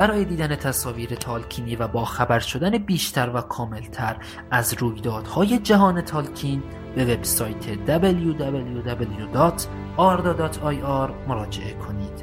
برای دیدن تصاویر تالکینی و با خبر شدن بیشتر و کاملتر از رویدادهای جهان تالکین به وبسایت www.arda.ir مراجعه کنید.